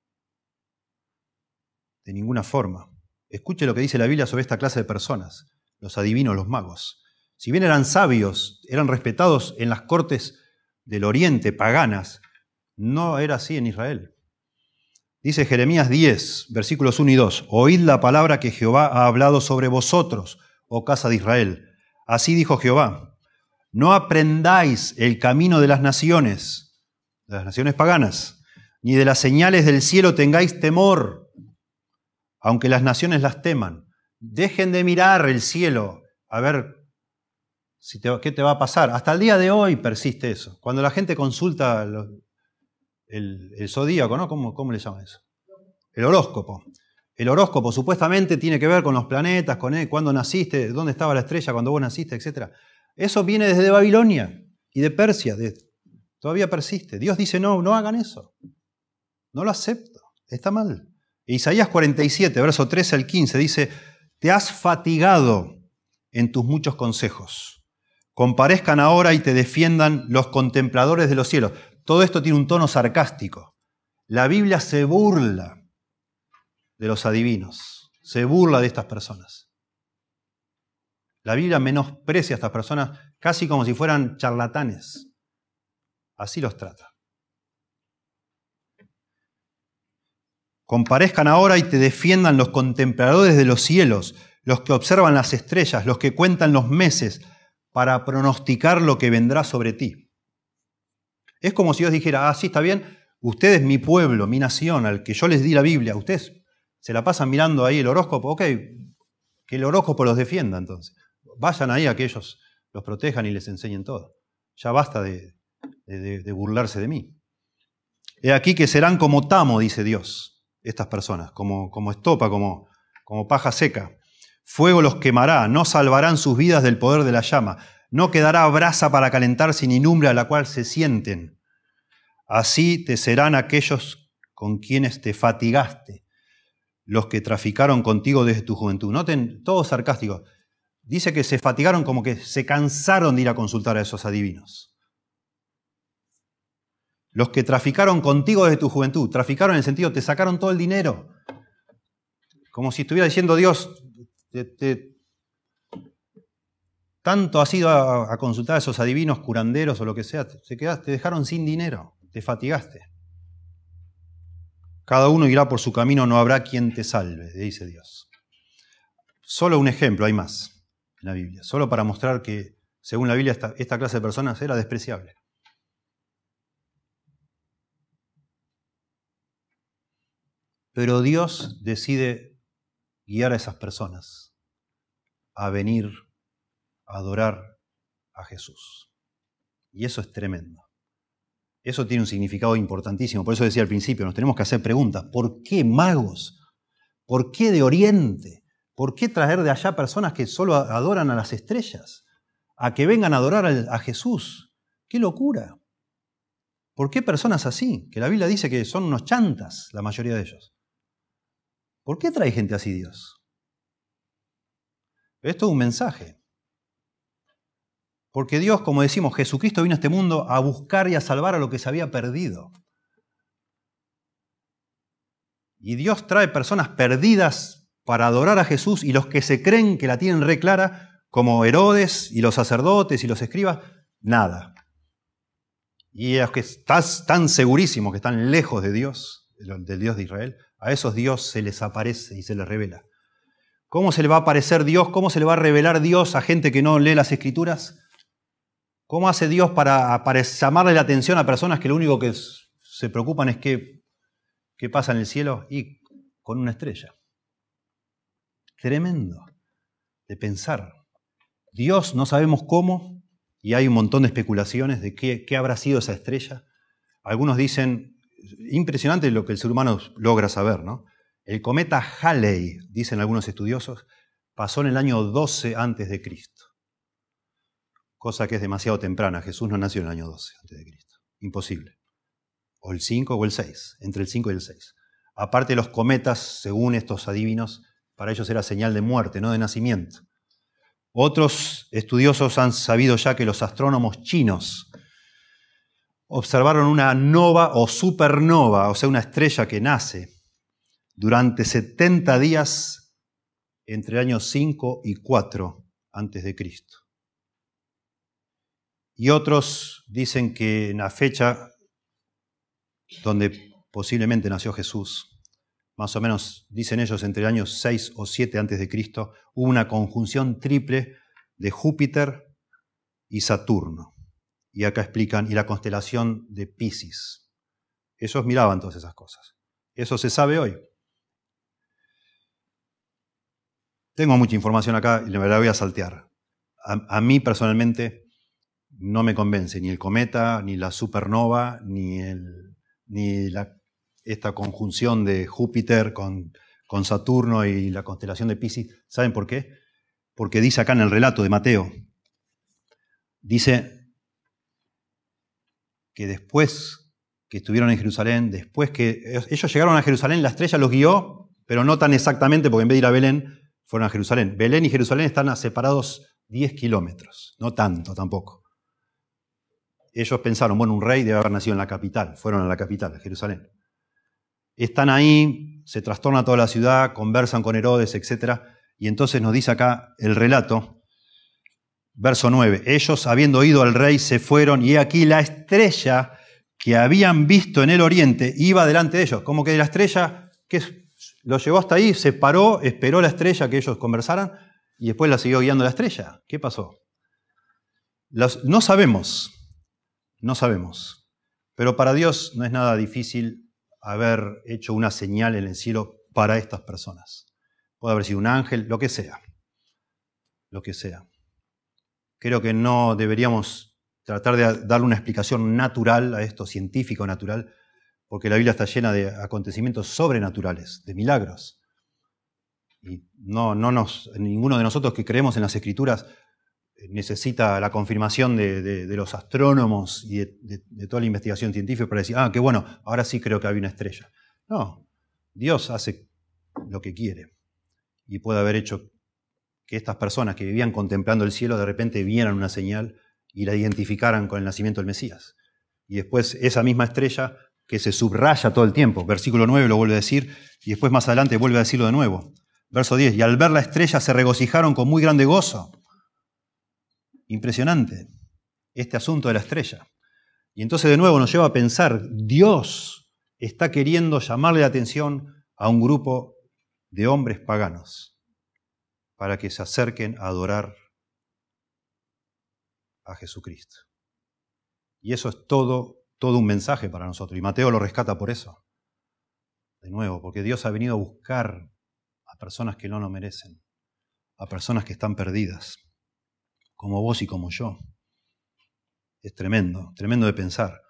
De ninguna forma. Escuche lo que dice la Biblia sobre esta clase de personas, los adivinos, los magos. Si bien eran sabios, eran respetados en las cortes del oriente, paganas, no era así en Israel. Dice Jeremías 10, versículos 1 y 2, Oíd la palabra que Jehová ha hablado sobre vosotros, oh casa de Israel. Así dijo Jehová, no aprendáis el camino de las naciones, de las naciones paganas, ni de las señales del cielo tengáis temor, aunque las naciones las teman. Dejen de mirar el cielo a ver si qué te va a pasar. Hasta el día de hoy persiste eso. Cuando la gente consulta el, zodíaco, ¿no? ¿Cómo, ¿Cómo le llaman eso? El horóscopo. El horóscopo supuestamente tiene que ver con los planetas, con él, cuándo naciste, dónde estaba la estrella cuando vos naciste, etc. Eso viene desde Babilonia y de Persia. todavía persiste. Dios dice, no, no hagan eso. No lo acepto. Está mal. Isaías 47, verso 13 al 15 dice, te has fatigado en tus muchos consejos. Comparezcan ahora y te defiendan los contempladores de los cielos. Todo esto tiene un tono sarcástico. La Biblia se burla de los adivinos, se burla de estas personas. La Biblia menosprecia a estas personas casi como si fueran charlatanes. Así los trata. Comparezcan ahora y te defiendan los contempladores de los cielos, los que observan las estrellas, los que cuentan los meses, para pronosticar lo que vendrá sobre ti. Es como si Dios dijera, ah, sí, está bien, ustedes, mi pueblo, mi nación, al que yo les di la Biblia, ustedes se la pasan mirando ahí el horóscopo, ok, que el horóscopo los defienda entonces. Vayan ahí a que ellos los protejan y les enseñen todo. Ya basta de, de burlarse de mí. He aquí que serán como tamo, dice Dios estas personas, como, como estopa, como, como paja seca. Fuego los quemará, no salvarán sus vidas del poder de la llama, no quedará brasa para calentar sin inumbre a la cual se sienten. Así te serán aquellos con quienes te fatigaste, los que traficaron contigo desde tu juventud. Noten, todo sarcástico. Dice que se fatigaron como que se cansaron de ir a consultar a esos adivinos los que traficaron contigo desde tu juventud, traficaron en el sentido, te sacaron todo el dinero. Como si estuviera diciendo Dios, tanto has ido a, consultar a esos adivinos curanderos o lo que sea, te, quedaste, te dejaron sin dinero, te fatigaste. Cada uno irá por su camino, no habrá quien te salve, dice Dios. Solo un ejemplo, hay más en la Biblia, solo para mostrar que, según la Biblia, esta clase de personas era despreciable. Pero Dios decide guiar a esas personas a venir a adorar a Jesús. Y eso es tremendo. Eso tiene un significado importantísimo. Por eso decía al principio, nos tenemos que hacer preguntas. ¿Por qué magos? ¿Por qué de Oriente? ¿Por qué traer de allá personas que solo adoran a las estrellas? A que vengan a adorar a Jesús. ¡Qué locura! ¿Por qué personas así? Que la Biblia dice que son unos chantas, la mayoría de ellos. ¿Por qué trae gente así Dios? Esto es un mensaje. Porque Dios, como decimos, Jesucristo vino a este mundo a buscar y a salvar a lo que se había perdido. Y Dios trae personas perdidas para adorar a Jesús y los que se creen que la tienen re clara, como Herodes y los sacerdotes y los escribas, nada. Y los que están segurísimos que están lejos de Dios, del Dios de Israel, a esos Dios se les aparece y se les revela. ¿Cómo se le va a aparecer Dios? ¿Cómo se le va a revelar Dios a gente que no lee las escrituras? ¿Cómo hace Dios para, llamarle la atención a personas que lo único que se preocupan es qué, qué pasa en el cielo? Y con una estrella. Tremendo de pensar. Dios no sabemos cómo, y hay un montón de especulaciones de qué, qué habrá sido esa estrella. Algunos dicen impresionante lo que el ser humano logra saber, ¿no? El cometa Halley, dicen algunos estudiosos, pasó en el año 12 antes de Cristo. Cosa que es demasiado temprana. Jesús no nació en el año 12 antes de Cristo. Imposible. O el 5 o el 6, entre el 5 y el 6. Aparte los cometas, según estos adivinos, para ellos era señal de muerte, no de nacimiento. Otros estudiosos han sabido ya que los astrónomos chinos observaron una nova o supernova, o sea, una estrella que nace durante 70 días entre años 5 y 4 antes de Cristo. Y otros dicen que en la fecha donde posiblemente nació Jesús, más o menos dicen ellos entre el año 6 o 7 antes de Cristo, hubo una conjunción triple de Júpiter y Saturno. Y acá explican, y la constelación de Pisces. Ellos miraban todas esas cosas. Eso se sabe hoy. Tengo mucha información acá y la voy a saltear. A, mí personalmente no me convence ni el cometa, ni la supernova, ni, ni esta conjunción de Júpiter con, con Saturno y la constelación de Pisces. ¿Saben por qué? Porque dice acá en el relato de Mateo, dice que después que estuvieron en Jerusalén, después que ellos llegaron a Jerusalén, la estrella los guió, pero no tan exactamente, porque en vez de ir a Belén, fueron a Jerusalén. Belén y Jerusalén están separados 10 kilómetros, no tanto tampoco. Ellos pensaron, bueno, un rey debe haber nacido en la capital, fueron a la capital, a Jerusalén. Están ahí, se trastorna toda la ciudad, conversan con Herodes, etc. Y entonces nos dice acá el relato Verso 9. Ellos, habiendo oído al rey, se fueron y aquí la estrella que habían visto en el oriente iba delante de ellos. Como que la estrella que lo llevó hasta ahí, se paró, esperó la estrella que ellos conversaran y después la siguió guiando la estrella. ¿Qué pasó? no sabemos, no sabemos. Pero para Dios no es nada difícil haber hecho una señal en el cielo para estas personas. Puede haber sido un ángel, lo que sea. Lo que sea. Creo que no deberíamos tratar de darle una explicación natural a esto, científico natural, porque la Biblia está llena de acontecimientos sobrenaturales, de milagros. Y no, no nos, ninguno de nosotros que creemos en las escrituras eh, necesita la confirmación de, los astrónomos y de, de, toda la investigación científica para decir, ah, qué bueno, ahora sí creo que había una estrella. No, Dios hace lo que quiere y puede haber hecho que estas personas que vivían contemplando el cielo de repente vieran una señal y la identificaran con el nacimiento del Mesías. Y después esa misma estrella que se subraya todo el tiempo, versículo 9 lo vuelve a decir, y después más adelante vuelve a decirlo de nuevo. Verso 10, y al ver la estrella se regocijaron con muy grande gozo. Impresionante este asunto de la estrella. Y entonces de nuevo nos lleva a pensar, Dios está queriendo llamarle la atención a un grupo de hombres paganos para que se acerquen a adorar a Jesucristo. Y eso es todo, todo un mensaje para nosotros. Y Mateo lo rescata por eso. De nuevo, porque Dios ha venido a buscar a personas que no lo merecen, a personas que están perdidas, como vos y como yo. Es tremendo, tremendo de pensar.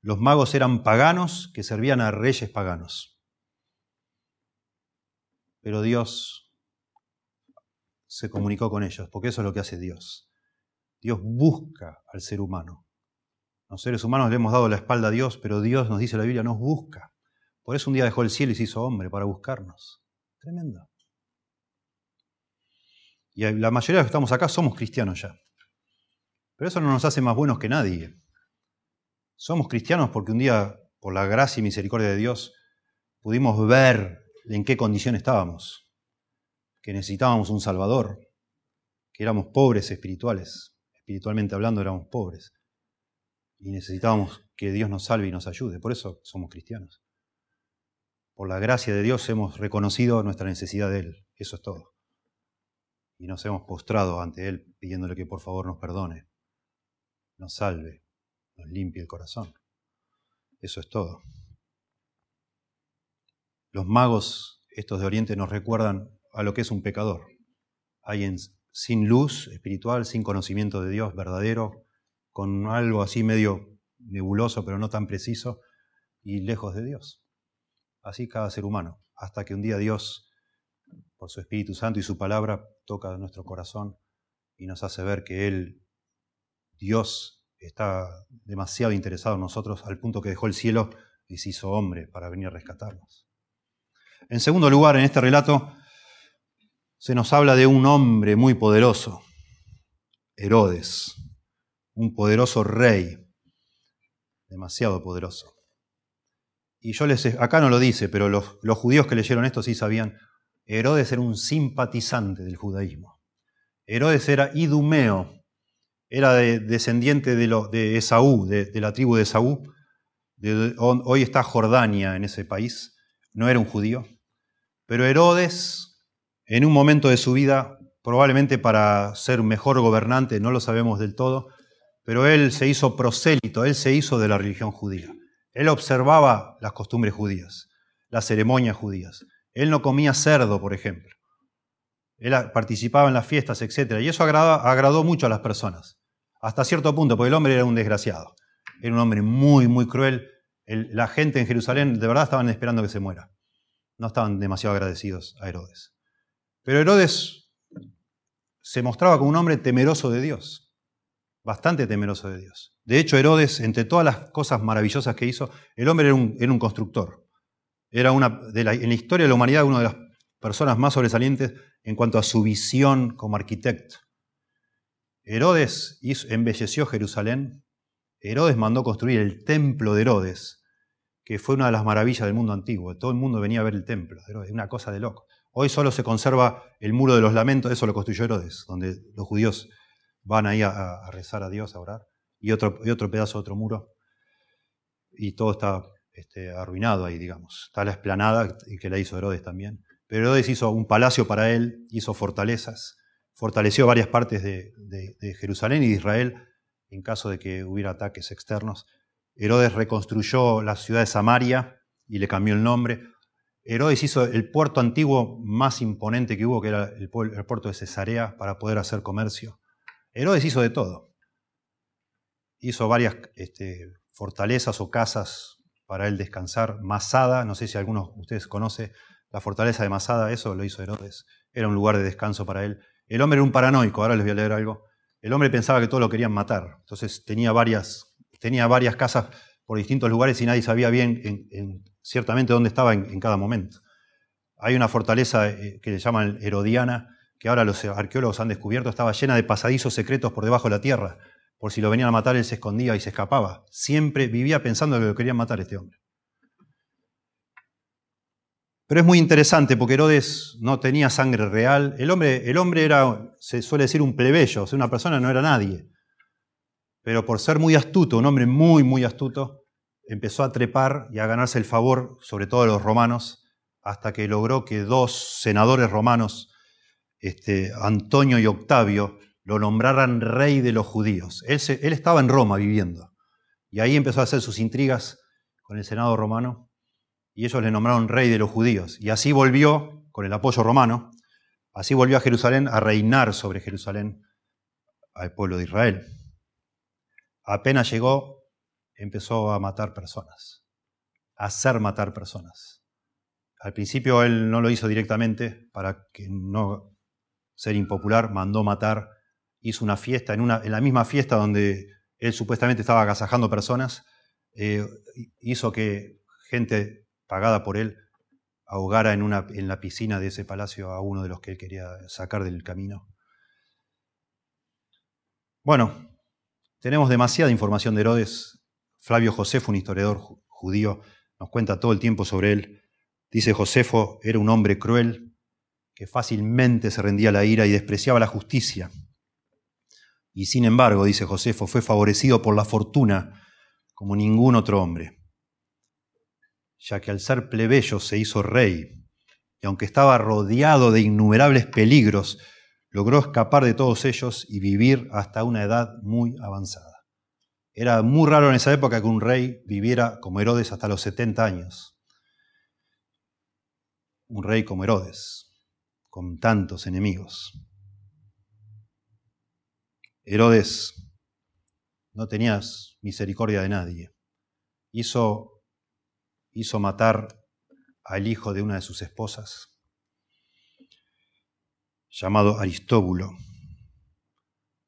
Los magos eran paganos que servían a reyes paganos. Pero Dios se comunicó con ellos, porque eso es lo que hace Dios. Dios busca al ser humano. Los seres humanos le hemos dado la espalda a Dios, pero Dios nos dice la Biblia, nos busca. Por eso un día dejó el cielo y se hizo hombre para buscarnos. Tremendo. Y la mayoría de los que estamos acá somos cristianos ya. Pero eso no nos hace más buenos que nadie. Somos cristianos porque un día, por la gracia y misericordia de Dios, pudimos ver en qué condición estábamos, que necesitábamos un Salvador, que éramos pobres espirituales, espiritualmente hablando éramos pobres, y necesitábamos que Dios nos salve y nos ayude, por eso somos cristianos. Por la gracia de Dios hemos reconocido nuestra necesidad de Él, eso es todo. Y nos hemos postrado ante Él pidiéndole que por favor nos perdone, nos salve, nos limpie el corazón. Eso es todo. Los magos, estos de Oriente, nos recuerdan a lo que es un pecador. Alguien sin luz espiritual, sin conocimiento de Dios verdadero, con algo así medio nebuloso, pero no tan preciso, y lejos de Dios. Así cada ser humano, hasta que un día Dios, por su Espíritu Santo y su palabra, toca nuestro corazón y nos hace ver que Él Dios está demasiado interesado en nosotros al punto que dejó el cielo y se hizo hombre para venir a rescatarnos. En segundo lugar, en este relato se nos habla de un hombre muy poderoso, Herodes, un poderoso rey, demasiado poderoso. Y yo les, acá no lo dice, pero los, judíos que leyeron esto sí sabían, Herodes era un simpatizante del judaísmo. Herodes era idumeo, era descendiente de, lo, de Esaú, de, la tribu de Esaú. hoy está Jordania en ese país. No era un judío. Pero Herodes, en un momento de su vida, probablemente para ser mejor gobernante, no lo sabemos del todo, pero él se hizo prosélito, él se hizo de la religión judía. Él observaba las costumbres judías, las ceremonias judías. Él no comía cerdo, por ejemplo. Él participaba en las fiestas, etc. Y eso agradó mucho a las personas. Hasta cierto punto, porque el hombre era un desgraciado. Era un hombre muy, muy cruel. La gente en Jerusalén de verdad estaban esperando que se muera. No estaban demasiado agradecidos a Herodes. Pero Herodes se mostraba como un hombre temeroso de Dios. Bastante temeroso de Dios. De hecho, Herodes, entre todas las cosas maravillosas que hizo, el hombre era un, constructor. Era una, en la historia de la humanidad una de las personas más sobresalientes en cuanto a su visión como arquitecto. Herodes embelleció Jerusalén. Herodes mandó construir el templo de Herodes, que fue una de las maravillas del mundo antiguo. Todo el mundo venía a ver el templo de una cosa de loco. Hoy solo se conserva el muro de los lamentos, eso lo construyó Herodes, donde los judíos van ahí a, rezar a Dios, a orar, y otro, y otro pedazo, otro muro. Y todo está este, arruinado ahí, digamos. Está la esplanada, que la hizo Herodes también. Pero Herodes hizo un palacio para él, hizo fortalezas, fortaleció varias partes de, Jerusalén y de Israel en caso de que hubiera ataques externos. Herodes reconstruyó la ciudad de Samaria y le cambió el nombre. Herodes hizo el puerto antiguo más imponente que hubo, que era el, puerto de Cesarea, para poder hacer comercio. Herodes hizo de todo. Hizo varias este, fortalezas o casas para él descansar. Masada, no sé si alguno de ustedes conoce la fortaleza de Masada, eso lo hizo Herodes. Era un lugar de descanso para él. El hombre era un paranoico, ahora les voy a leer algo. El hombre pensaba que todos lo querían matar. Entonces tenía varias, tenía varias casas por distintos lugares y nadie sabía bien en, ciertamente dónde estaba en, cada momento. Hay una fortaleza eh, que se llama Herodiana, que ahora los arqueólogos han descubierto, estaba llena de pasadizos secretos por debajo de la tierra. Por si lo venían a matar, él se escondía y se escapaba. Siempre vivía pensando que lo querían matar este hombre. Pero es muy interesante porque Herodes no tenía sangre real. El hombre, el hombre era, se suele decir, un plebeyo, o sea, una persona no era nadie. Pero por ser muy astuto, un hombre muy, muy astuto, empezó a trepar y a ganarse el favor, sobre todo de los romanos, hasta que logró que dos senadores romanos, este, Antonio y Octavio, lo nombraran rey de los judíos. Él, él estaba en Roma viviendo. Y ahí empezó a hacer sus intrigas con el Senado romano y ellos le nombraron rey de los judíos. Y así volvió, con el apoyo romano, así volvió a Jerusalén a reinar sobre Jerusalén al pueblo de Israel. Apenas llegó, empezó a matar personas, a hacer matar personas. Al principio él no lo hizo directamente para que no ser impopular, mandó matar, hizo una fiesta, en, una, en la misma fiesta donde él supuestamente estaba agasajando personas, eh, hizo que gente pagada por él, ahogara en, una, en la piscina de ese palacio a uno de los que él quería sacar del camino. Bueno, tenemos demasiada información de Herodes. Flavio Josefo, un historiador judío, nos cuenta todo el tiempo sobre él. Dice Josefo, era un hombre cruel que fácilmente se rendía a la ira y despreciaba la justicia. Y sin embargo, dice Josefo, fue favorecido por la fortuna como ningún otro hombre ya que al ser plebeyo se hizo rey, y aunque estaba rodeado de innumerables peligros, logró escapar de todos ellos y vivir hasta una edad muy avanzada. Era muy raro en esa época que un rey viviera como Herodes hasta los 70 años. Un rey como Herodes, con tantos enemigos. Herodes no tenía misericordia de nadie. Hizo hizo matar al hijo de una de sus esposas, llamado Aristóbulo.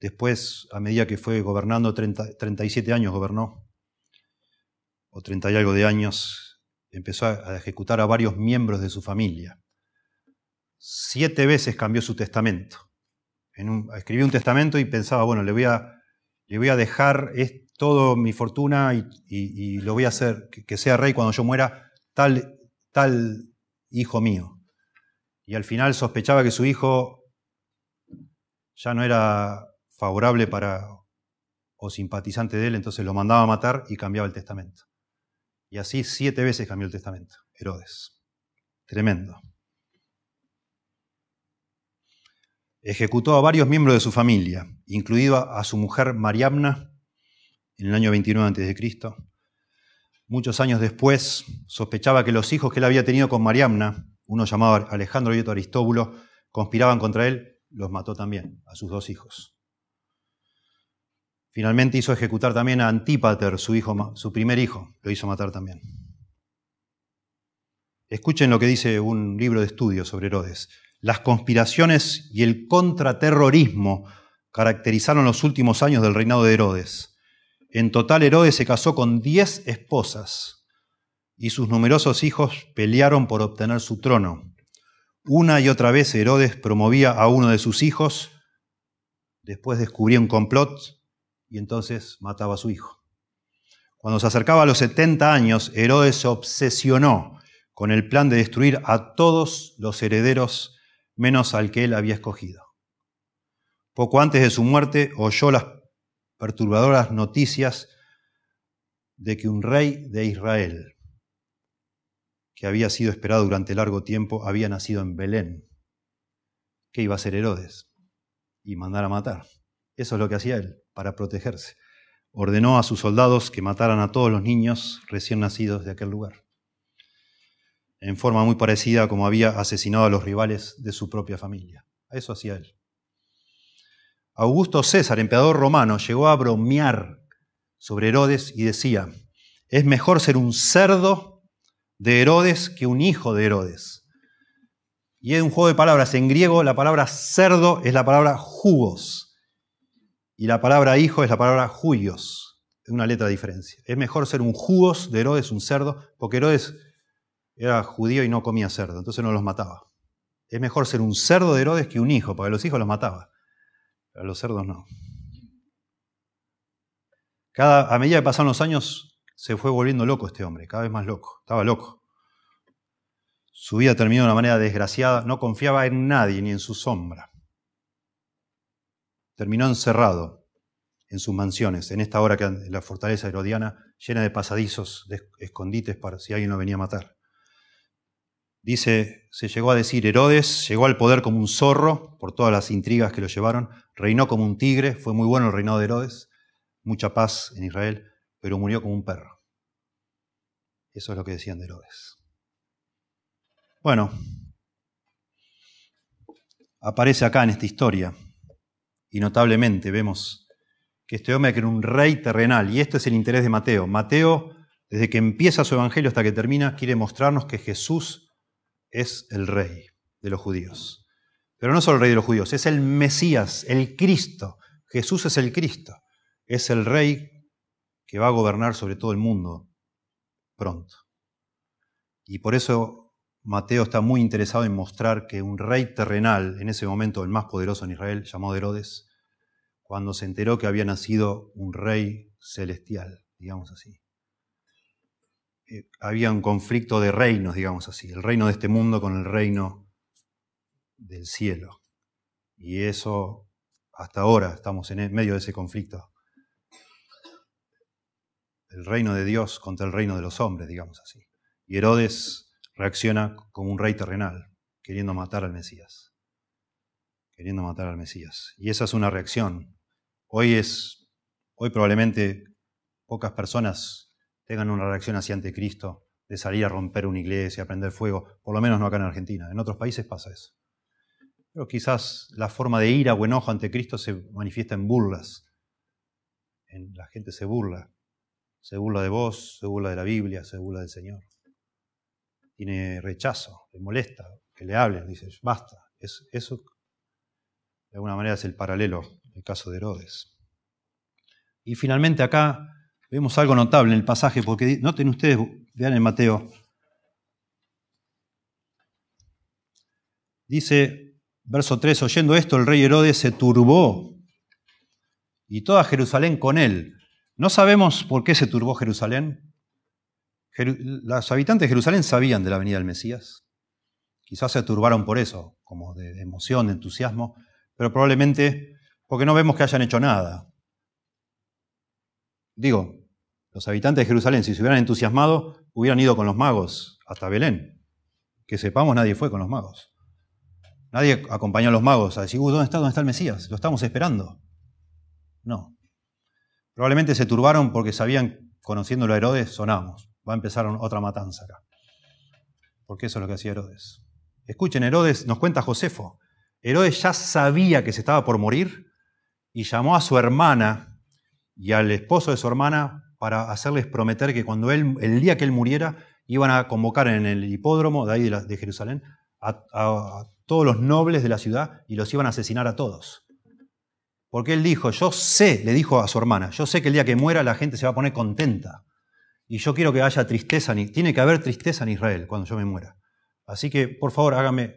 Después, a medida que fue gobernando, 37 años gobernó, o 30 y algo de años, empezó a ejecutar a varios miembros de su familia. Siete veces cambió su testamento. escribió un testamento y pensaba, bueno, le voy a, le voy a dejar toda mi fortuna y, lo voy a hacer, que, sea rey cuando yo muera, tal, tal hijo mío. Y al final sospechaba que su hijo ya no era favorable para o simpatizante de él, entonces lo mandaba a matar y cambiaba el testamento. Y así siete veces cambió el testamento, Herodes. Tremendo. Ejecutó a varios miembros de su familia, incluido a su mujer Mariamna, en el año 29 a.C. Muchos años después, sospechaba que los hijos que él había tenido con Mariamna, uno llamado Alejandro y otro Aristóbulo, conspiraban contra él, los mató también, a sus dos hijos. Finalmente hizo ejecutar también a Antípater, su, su primer hijo, lo hizo matar también. Escuchen lo que dice un libro de estudio sobre Herodes. Las conspiraciones y el contraterrorismo caracterizaron los últimos años del reinado de Herodes. En total, Herodes se casó con diez esposas y sus numerosos hijos pelearon por obtener su trono. Una y otra vez Herodes promovía a uno de sus hijos, después descubría un complot y entonces mataba a su hijo. Cuando se acercaba a los 70 años, Herodes se obsesionó con el plan de destruir a todos los herederos menos al que él había escogido. Poco antes de su muerte oyó las perturbadoras noticias de que un rey de Israel, que había sido esperado durante largo tiempo, había nacido en Belén. ¿Qué iba a hacer Herodes? Y mandar a matar. Eso es lo que hacía él para protegerse. Ordenó a sus soldados que mataran a todos los niños recién nacidos de aquel lugar, en forma muy parecida a como había asesinado a los rivales de su propia familia. Eso hacía él. Augusto César, emperador romano, llegó a bromear sobre Herodes y decía, es mejor ser un cerdo de Herodes que un hijo de Herodes. Y es un juego de palabras. En griego la palabra cerdo es la palabra jugos. Y la palabra hijo es la palabra juyos, es una letra de diferencia. Es mejor ser un jugos de Herodes, un cerdo, porque Herodes era judío y no comía cerdo, entonces no los mataba. Es mejor ser un cerdo de Herodes que un hijo, porque los hijos los mataba, pero los cerdos no. Cada, a medida que pasaron los años, se fue volviendo loco este hombre, cada vez más loco, estaba loco. Su vida terminó de una manera desgraciada, no confiaba en nadie ni en su sombra terminó encerrado en sus mansiones, en esta hora que la fortaleza herodiana, llena de pasadizos, de escondites para si alguien lo venía a matar. Dice, se llegó a decir, Herodes llegó al poder como un zorro por todas las intrigas que lo llevaron, reinó como un tigre, fue muy bueno el reinado de Herodes, mucha paz en Israel, pero murió como un perro. Eso es lo que decían de Herodes. Bueno, aparece acá en esta historia y notablemente vemos que este hombre era un rey terrenal, y este es el interés de Mateo. Mateo, desde que empieza su evangelio hasta que termina, quiere mostrarnos que Jesús es el rey de los judíos. Pero no solo el rey de los judíos, es el Mesías, el Cristo. Jesús es el Cristo, es el rey que va a gobernar sobre todo el mundo pronto. Y por eso Mateo está muy interesado en mostrar que un rey terrenal, en ese momento el más poderoso en Israel, llamado Herodes, cuando se enteró que había nacido un rey celestial, digamos así. Eh, había un conflicto de reinos, digamos así, el reino de este mundo con el reino del cielo. Y eso, hasta ahora, estamos en medio de ese conflicto. El reino de Dios contra el reino de los hombres, digamos así. Y Herodes reacciona como un rey terrenal, queriendo matar al Mesías. Queriendo matar al Mesías. Y esa es una reacción. Hoy es, hoy probablemente pocas personas tengan una reacción hacia ante Cristo de salir a romper una iglesia, a prender fuego, por lo menos no acá en Argentina. En otros países pasa eso. Pero quizás la forma de ira o enojo ante Cristo se manifiesta en burlas. En, la gente se burla. Se burla de vos, se burla de la Biblia, se burla del Señor tiene rechazo, le molesta que le hablen, dice, basta. Es, eso, de alguna manera, es el paralelo el caso de Herodes. Y finalmente acá vemos algo notable en el pasaje, porque noten ustedes, vean en Mateo, dice, verso 3, oyendo esto, el rey Herodes se turbó y toda Jerusalén con él. No sabemos por qué se turbó Jerusalén. Los habitantes de Jerusalén sabían de la venida del Mesías. Quizás se turbaron por eso, como de emoción, de entusiasmo, pero probablemente porque no vemos que hayan hecho nada. Digo, los habitantes de Jerusalén, si se hubieran entusiasmado, hubieran ido con los magos hasta Belén. Que sepamos, nadie fue con los magos. Nadie acompañó a los magos a decir, ¿dónde está, dónde está el Mesías? Lo estamos esperando. No. Probablemente se turbaron porque sabían, conociéndolo a Herodes, sonamos. Va a empezar otra matanza acá. Porque eso es lo que hacía Herodes. Escuchen, Herodes, nos cuenta Josefo. Herodes ya sabía que se estaba por morir y llamó a su hermana y al esposo de su hermana para hacerles prometer que cuando él, el día que él muriera, iban a convocar en el hipódromo de ahí de, Jerusalén a, todos los nobles de la ciudad y los iban a asesinar a todos. Porque él dijo, yo sé, le dijo a su hermana, yo sé que el día que muera la gente se va a poner contenta. Y yo quiero que haya tristeza, tiene que haber tristeza en Israel cuando yo me muera. Así que, por favor, hágame,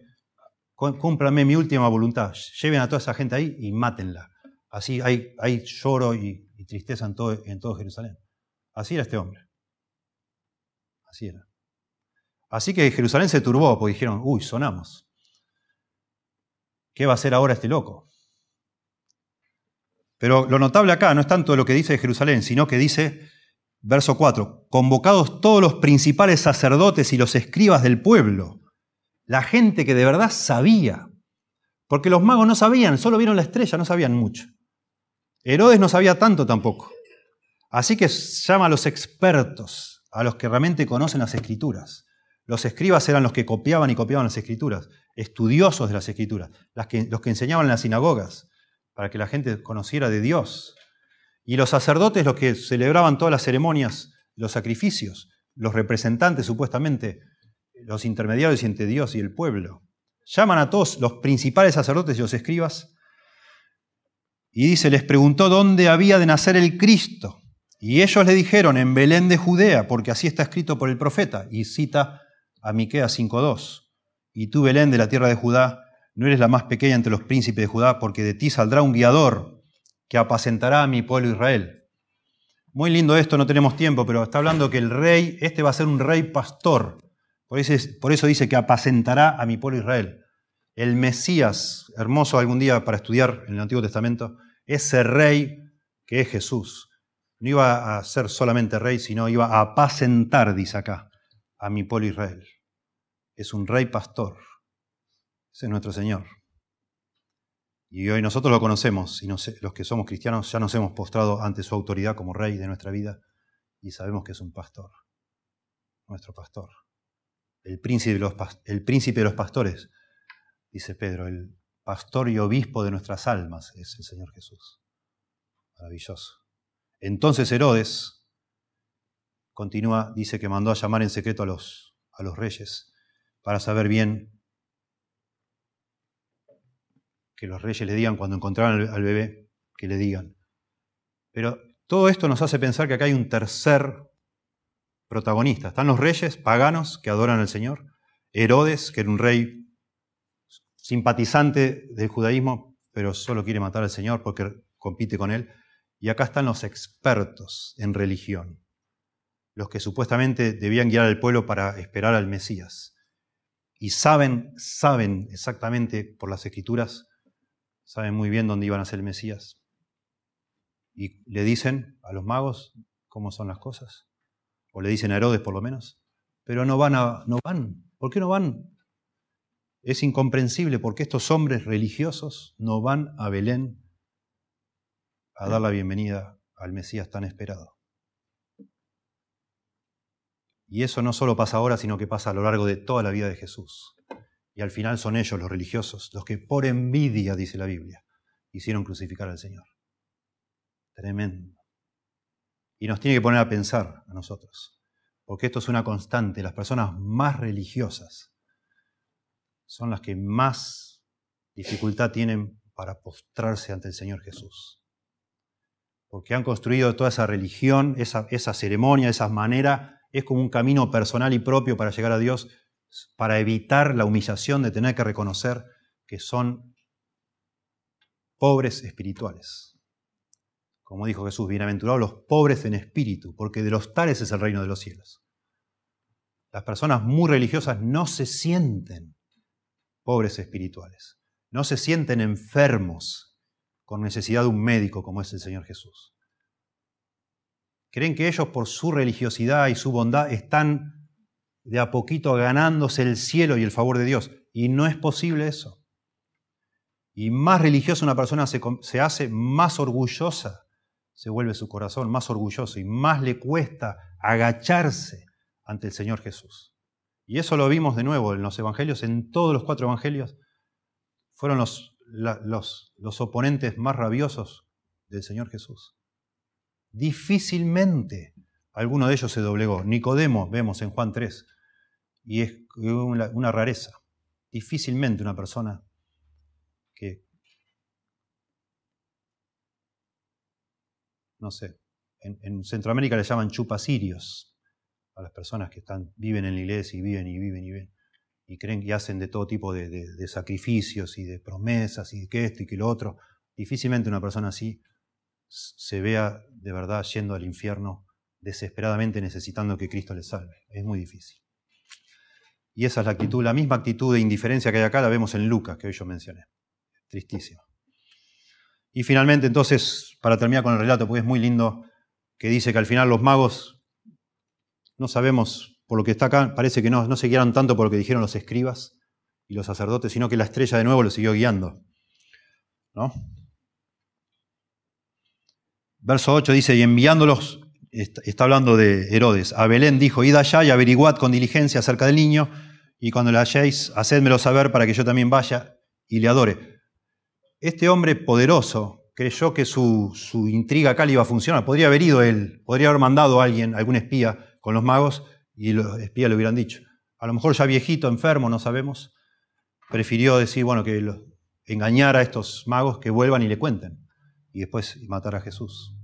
cúmplame mi última voluntad. Lleven a toda esa gente ahí y mátenla. Así hay, lloro y, tristeza en todo, Jerusalén. Así era este hombre. Así era. Así que Jerusalén se turbó porque dijeron, uy, sonamos. ¿Qué va a hacer ahora este loco? Pero lo notable acá no es tanto lo que dice Jerusalén, sino que dice, verso 4, convocados todos los principales sacerdotes y los escribas del pueblo, la gente que de verdad sabía, porque los magos no sabían, solo vieron la estrella, no sabían mucho. Herodes no sabía tanto tampoco. Así que llama a los expertos, a los que realmente conocen las escrituras. Los escribas eran los que copiaban y copiaban las escrituras, estudiosos de las escrituras, los que enseñaban en las sinagogas para que la gente conociera de Dios. Y los sacerdotes, los que celebraban todas las ceremonias, los sacrificios, los representantes supuestamente, los intermediarios entre Dios y el pueblo. Llaman a todos los principales sacerdotes y los escribas y dice, les preguntó dónde había de nacer el Cristo. Y ellos le dijeron, en Belén de Judea, porque así está escrito por el profeta. Y cita a Miqueas 5.2. Y tú, Belén de la tierra de Judá, no eres la más pequeña entre los príncipes de Judá, porque de ti saldrá un guiador que apacentará a mi pueblo Israel. Muy lindo esto, no tenemos tiempo, pero está hablando que el rey, este va a ser un rey pastor. Por eso, por eso dice que apacentará a mi pueblo Israel. El Mesías, hermoso algún día para estudiar en el Antiguo Testamento, ese rey que es Jesús. No iba a ser solamente rey, sino iba a apacentar, dice acá, a mi pueblo Israel. Es un rey pastor. Ese es nuestro Señor. Y hoy nosotros lo conocemos, y los que somos cristianos ya nos hemos postrado ante su autoridad como rey de nuestra vida, y sabemos que es un pastor, nuestro pastor. El príncipe de los, el príncipe de los pastores, dice Pedro, el pastor y obispo de nuestras almas es el Señor Jesús. Maravilloso. Entonces Herodes, continúa, dice que mandó a llamar en secreto a los, a los reyes para saber bien que los reyes le digan cuando encontraran al bebé, que le digan. Pero todo esto nos hace pensar que acá hay un tercer protagonista. Están los reyes paganos que adoran al Señor, Herodes, que era un rey simpatizante del judaísmo, pero solo quiere matar al Señor porque compite con él. Y acá están los expertos en religión, los que supuestamente debían guiar al pueblo para esperar al Mesías. Y saben, saben exactamente por las escrituras saben muy bien dónde iban a ser el Mesías. Y le dicen a los magos cómo son las cosas. O le dicen a Herodes por lo menos. Pero no van a, no van. ¿Por qué no van? Es incomprensible porque estos hombres religiosos no van a Belén a dar la bienvenida al Mesías tan esperado. Y eso no solo pasa ahora, sino que pasa a lo largo de toda la vida de Jesús. Y al final son ellos, los religiosos, los que por envidia, dice la Biblia, hicieron crucificar al Señor. Tremendo. Y nos tiene que poner a pensar a nosotros, porque esto es una constante. Las personas más religiosas son las que más dificultad tienen para postrarse ante el Señor Jesús. Porque han construido toda esa religión, esa, ceremonia, esa manera, es como un camino personal y propio para llegar a Dios, para evitar la humillación de tener que reconocer que son pobres espirituales. Como dijo Jesús, bienaventurados los pobres en espíritu, porque de los tales es el reino de los cielos. Las personas muy religiosas no se sienten pobres espirituales, no se sienten enfermos con necesidad de un médico como es el Señor Jesús. Creen que ellos por su religiosidad y su bondad están de a poquito ganándose el cielo y el favor de Dios. Y no es posible eso. Y más religiosa una persona se, se hace, más orgullosa se vuelve su corazón, más orgulloso y más le cuesta agacharse ante el Señor Jesús. Y eso lo vimos de nuevo en los evangelios, en todos los cuatro evangelios. Fueron los, los, oponentes más rabiosos del Señor Jesús. Difícilmente alguno de ellos se doblegó. Nicodemo, vemos en Juan 3, y es una, una rareza. Difícilmente una persona que, no sé, en, en Centroamérica le llaman chupasirios, a las personas que están, viven en la iglesia y viven y viven y viven, y creen que hacen de todo tipo de, sacrificios y de promesas y que esto y que lo otro. Difícilmente una persona así se vea de verdad yendo al infierno desesperadamente necesitando que Cristo le salve. Es muy difícil. Y esa es la actitud, la misma actitud de indiferencia que hay acá la vemos en Lucas, que hoy yo mencioné. Tristísimo. Y finalmente, entonces, para terminar con el relato, porque es muy lindo, que dice que al final los magos no sabemos, por lo que está acá, parece que no, no se guiaron tanto por lo que dijeron los escribas y los sacerdotes, sino que la estrella de nuevo lo siguió guiando. ¿No? Verso 8 dice, y enviándolos, está hablando de Herodes, a Belén dijo, id allá y averiguad con diligencia acerca del niño, y cuando le halléis, hacedmelo saber para que yo también vaya y le adore. Este hombre poderoso creyó que su, su intriga acá le iba a funcionar. Podría haber ido él, podría haber mandado a alguien, algún espía, con los magos y los espías le hubieran dicho. A lo mejor ya viejito, enfermo, no sabemos, prefirió decir, bueno, que engañar a estos magos que vuelvan y le cuenten y después matar a Jesús.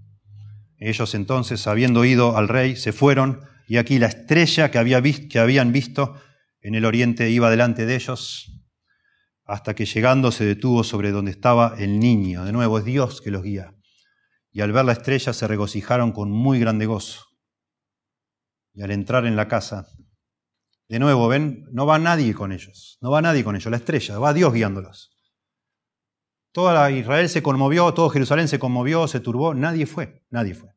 Ellos entonces, habiendo ido al rey, se fueron y aquí la estrella que, que habían visto en el oriente iba delante de ellos hasta que llegando se detuvo sobre donde estaba el niño. De nuevo, es Dios que los guía. Y al ver la estrella se regocijaron con muy grande gozo. Y al entrar en la casa, de nuevo, ven, no va nadie con ellos, no va nadie con ellos, la estrella, va Dios guiándolos. Toda Israel se conmovió, todo Jerusalén se conmovió, se turbó, nadie fue, nadie fue.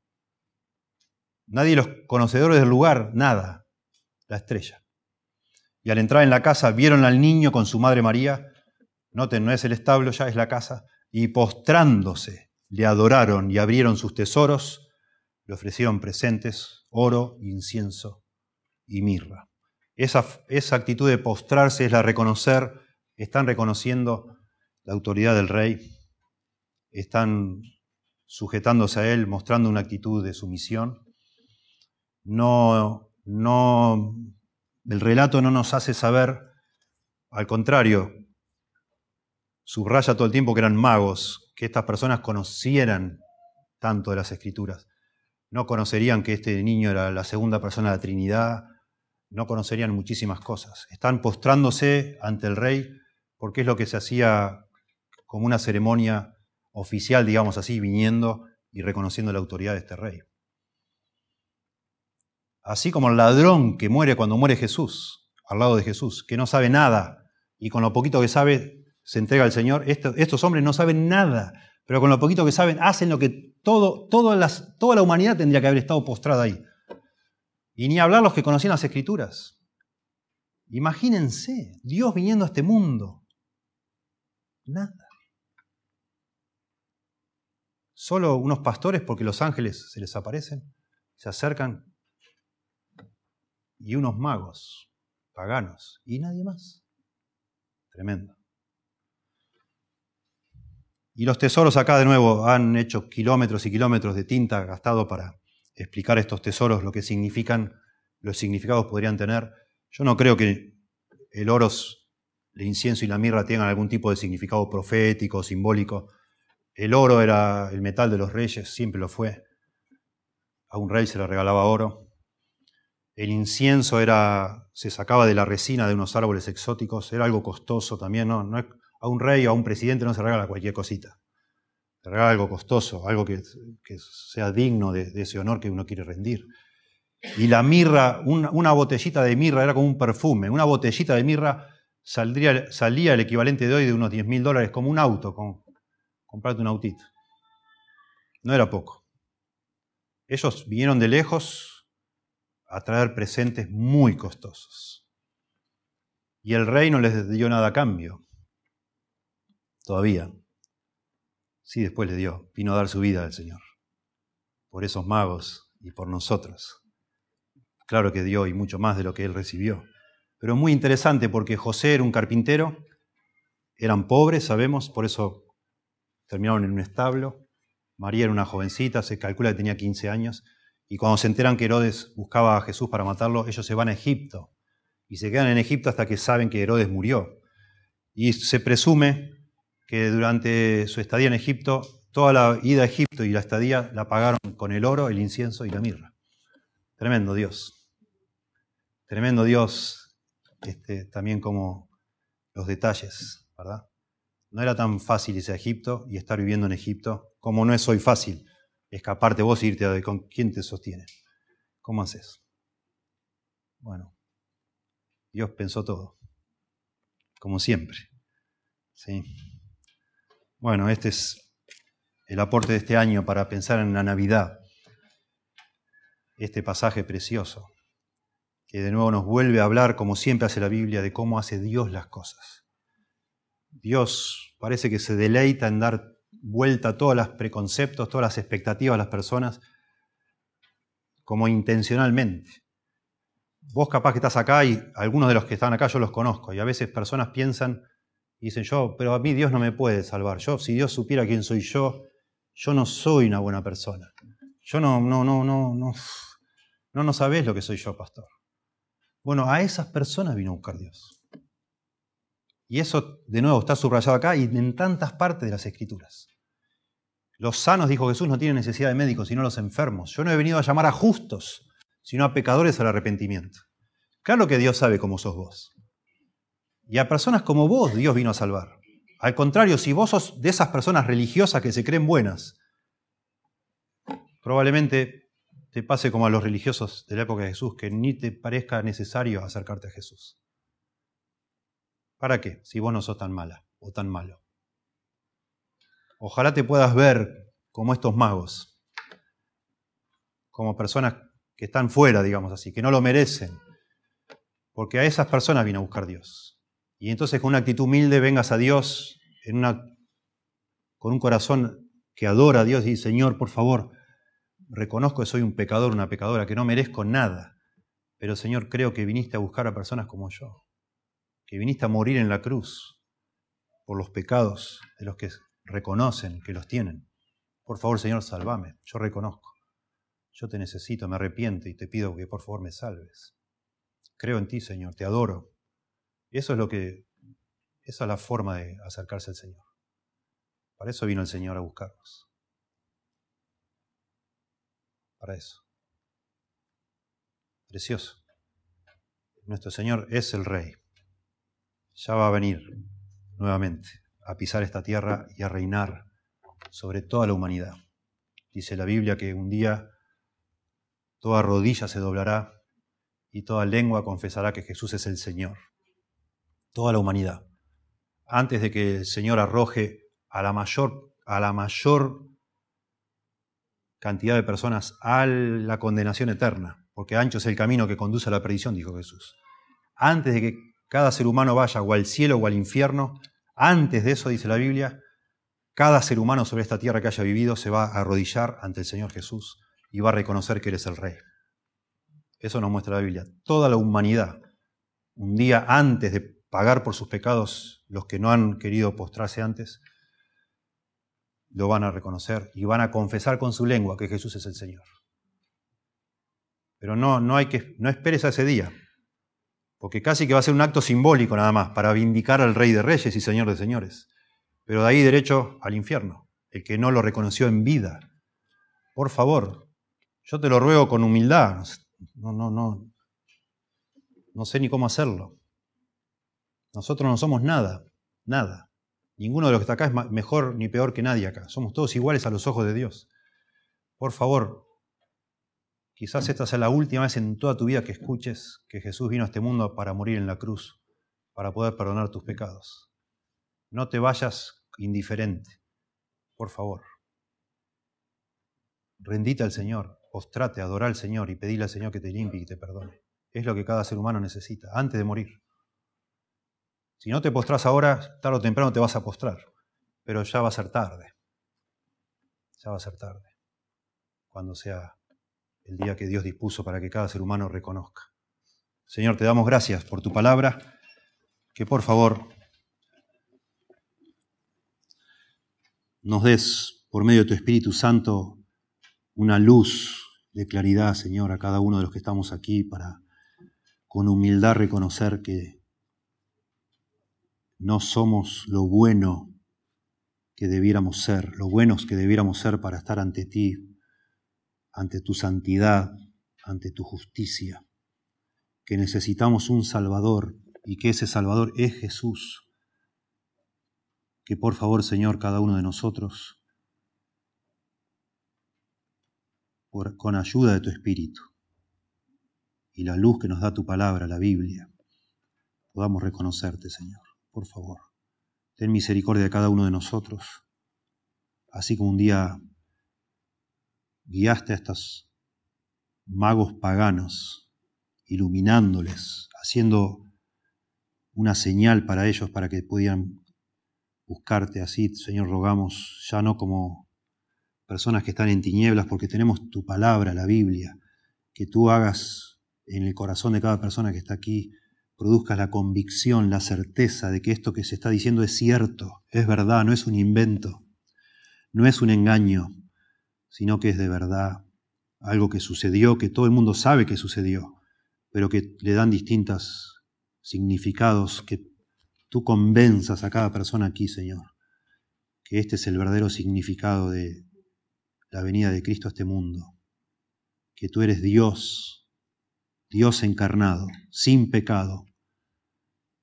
Nadie los conocedores del lugar, nada, la estrella. Y al entrar en la casa vieron al niño con su madre María, noten, no es el establo, ya es la casa, y postrándose le adoraron y abrieron sus tesoros, le ofrecieron presentes, oro, incienso y mirra. Esa, actitud de postrarse es la reconocer, están reconociendo la autoridad del rey, están sujetándose a él, mostrando una actitud de sumisión. No, no, el relato no nos hace saber, al contrario, subraya todo el tiempo que eran magos, que estas personas conocieran tanto de las escrituras no conocerían que este niño era la segunda persona de la Trinidad, no conocerían muchísimas cosas. Están postrándose ante el rey porque es lo que se hacía como una ceremonia oficial, digamos así, viniendo y reconociendo la autoridad de este rey. Así como el ladrón que muere cuando muere Jesús, al lado de Jesús, que no sabe nada y con lo poquito que sabe se entrega al Señor, estos hombres no saben nada, pero con lo poquito que saben hacen lo que toda la humanidad tendría que haber estado postrada ahí. Y ni hablar los que conocían las escrituras. Imagínense, Dios viniendo a este mundo. Nada. Solo unos pastores porque los ángeles se les aparecen, se acercan, y unos magos, paganos, y nadie más. Tremendo. Y los tesoros acá de nuevo han hecho kilómetros y kilómetros de tinta gastado para explicar estos tesoros, lo que significan, los significados podrían tener. Yo no creo que el oro el incienso y la mirra tengan algún tipo de significado profético, simbólico. El oro era el metal de los reyes, siempre lo fue. A un rey se le regalaba oro. El incienso era, se sacaba de la resina de unos árboles exóticos, era algo costoso también. No a un rey o a un presidente no se regala cualquier cosita. Se regala algo costoso, algo que, sea digno de, ese honor que uno quiere rendir. Y la mirra, una, botellita de mirra era como un perfume. Una botellita de mirra saldría, salía el equivalente de hoy de unos 10 mil dólares, como un auto, con, comprarte un autito. No era poco. Ellos vinieron de lejos a traer presentes muy costosos. Y el rey no les dio nada a cambio. Todavía. Sí, después le dio. Vino a dar su vida al Señor. Por esos magos y por nosotros. Claro que dio y mucho más de lo que él recibió. Pero muy interesante porque José era un carpintero, eran pobres, sabemos, por eso terminaron en un establo. María era una jovencita, se calcula que tenía 15 años. Y cuando se enteran que Herodes buscaba a Jesús para matarlo, ellos se van a Egipto. Y se quedan en Egipto hasta que saben que Herodes murió. Y se presume que durante su estadía en Egipto, toda la ida a Egipto y la estadía la pagaron con el oro, el incienso y la mirra. Tremendo Dios. Tremendo Dios este, también como los detalles, ¿verdad? No era tan fácil irse a Egipto y estar viviendo en Egipto, como no es hoy fácil escaparte vos e irte a con quién te sostiene. ¿Cómo haces? Bueno, Dios pensó todo, como siempre. ¿sí? Bueno, este es el aporte de este año para pensar en la Navidad, este pasaje precioso que de nuevo nos vuelve a hablar, como siempre hace la Biblia, de cómo hace Dios las cosas. Dios parece que se deleita en dar vuelta a todos los preconceptos, todas las expectativas de las personas, como intencionalmente. Vos capaz que estás acá y algunos de los que están acá yo los conozco y a veces personas piensan dicen yo, pero a mí Dios no me puede salvar. Yo, si Dios supiera quién soy yo, yo no soy una buena persona. Yo no, no, no, no, no, no, no sabés lo que soy yo, pastor. Bueno, a esas personas vino a buscar Dios. Y eso, de nuevo, está subrayado acá y en tantas partes de las Escrituras. Los sanos, dijo Jesús, no tienen necesidad de médicos, sino los enfermos. Yo no he venido a llamar a justos, sino a pecadores al arrepentimiento. Claro que Dios sabe cómo sos vos. Y a personas como vos Dios vino a salvar. Al contrario, si vos sos de esas personas religiosas que se creen buenas, probablemente te pase como a los religiosos de la época de Jesús, que ni te parezca necesario acercarte a Jesús. ¿Para qué? Si vos no sos tan mala o tan malo. Ojalá te puedas ver como estos magos, como personas que están fuera, digamos así, que no lo merecen, porque a esas personas vino a buscar Dios. Y entonces con una actitud humilde vengas a Dios con un corazón que adora a Dios y dice, Señor, por favor, reconozco que soy un pecador, una pecadora, que no merezco nada. Pero Señor, creo que viniste a buscar a personas como yo, que viniste a morir en la cruz por los pecados de los que reconocen que los tienen. Por favor, Señor, salvame. Yo reconozco. Yo te necesito, me arrepiento y te pido que por favor me salves. Creo en ti, Señor, te adoro. Eso es lo que, esa es la forma de acercarse al Señor. Para eso vino el Señor a buscarnos para eso. Precioso. Nuestro Señor es el Rey. Ya va a venir nuevamente a pisar esta tierra y a reinar sobre toda la humanidad. Dice la Biblia que un día toda rodilla se doblará y toda lengua confesará que Jesús es el Señor. Toda la humanidad. Antes de que el Señor arroje a la mayor, a la mayor cantidad de personas a la condenación eterna, porque ancho es el camino que conduce a la perdición, dijo Jesús. Antes de que cada ser humano vaya o al cielo o al infierno, antes de eso, dice la Biblia, cada ser humano sobre esta tierra que haya vivido se va a arrodillar ante el Señor Jesús y va a reconocer que eres el Rey. Eso nos muestra la Biblia. Toda la humanidad, un día antes de pagar por sus pecados, los que no han querido postrarse antes, lo van a reconocer y van a confesar con su lengua que Jesús es el Señor. Pero no, no hay que, no esperes a ese día. porque casi que va a ser un acto simbólico nada más, para vindicar al Rey de Reyes y Señor de Señores. Pero de ahí derecho al infierno, el que no lo reconoció en vida. Por favor, yo te lo ruego con humildad. No, no, no. No sé ni cómo hacerlo. Nosotros no somos nada, nada. Ninguno de los que está acá es mejor ni peor que nadie acá. Somos todos iguales a los ojos de Dios. Por favor, quizás esta sea la última vez en toda tu vida que escuches que Jesús vino a este mundo para morir en la cruz, para poder perdonar tus pecados. No te vayas indiferente, por favor. Rendite al Señor, postrate, adora al Señor y pedile al Señor que te limpie y te perdone. Es lo que cada ser humano necesita, antes de morir. Si no te postras ahora, tarde o temprano te vas a postrar, pero ya va a ser tarde. Ya va a ser tarde, cuando sea el día que Dios dispuso para que cada ser humano reconozca. Señor, te damos gracias por tu palabra, que por favor nos des por medio de tu Espíritu Santo una luz de claridad, Señor, a cada uno de los que estamos aquí para con humildad reconocer que no somos lo bueno que debiéramos ser, lo buenos que debiéramos ser para estar ante ti, ante tu santidad, ante tu justicia, que necesitamos un Salvador y que ese Salvador es Jesús. Que por favor, Señor, cada uno de nosotros, por, con ayuda de tu Espíritu y la luz que nos da tu palabra, la Biblia, podamos reconocerte, Señor por favor. Ten misericordia de cada uno de nosotros, así como un día guiaste a estos magos paganos, iluminándoles, haciendo una señal para ellos para que pudieran buscarte así, Señor, rogamos, ya no como personas que están en tinieblas, porque tenemos tu palabra, la Biblia, que tú hagas en el corazón de cada persona que está aquí produzcas la convicción, la certeza de que esto que se está diciendo es cierto, es verdad, no es un invento, no es un engaño, sino que es de verdad algo que sucedió, que todo el mundo sabe que sucedió, pero que le dan distintos significados, que tú convenzas a cada persona aquí, Señor, que este es el verdadero significado de la venida de Cristo a este mundo, que tú eres Dios, Dios encarnado, sin pecado,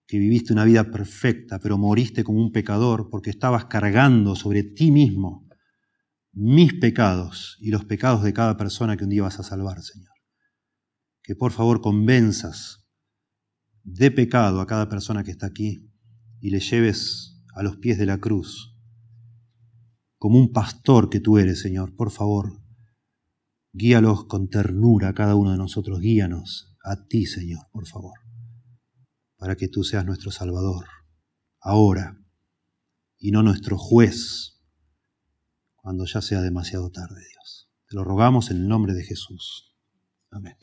que viviste una vida perfecta, pero moriste como un pecador porque estabas cargando sobre ti mismo mis pecados y los pecados de cada persona que un día vas a salvar, Señor. Que por favor convenzas de pecado a cada persona que está aquí y le lleves a los pies de la cruz, como un pastor que tú eres, Señor. Por favor, guíalos con ternura a cada uno de nosotros, guíanos a ti, Señor, por favor para que tú seas nuestro Salvador, ahora, y no nuestro juez, cuando ya sea demasiado tarde, Dios. Te lo rogamos en el nombre de Jesús. Amén.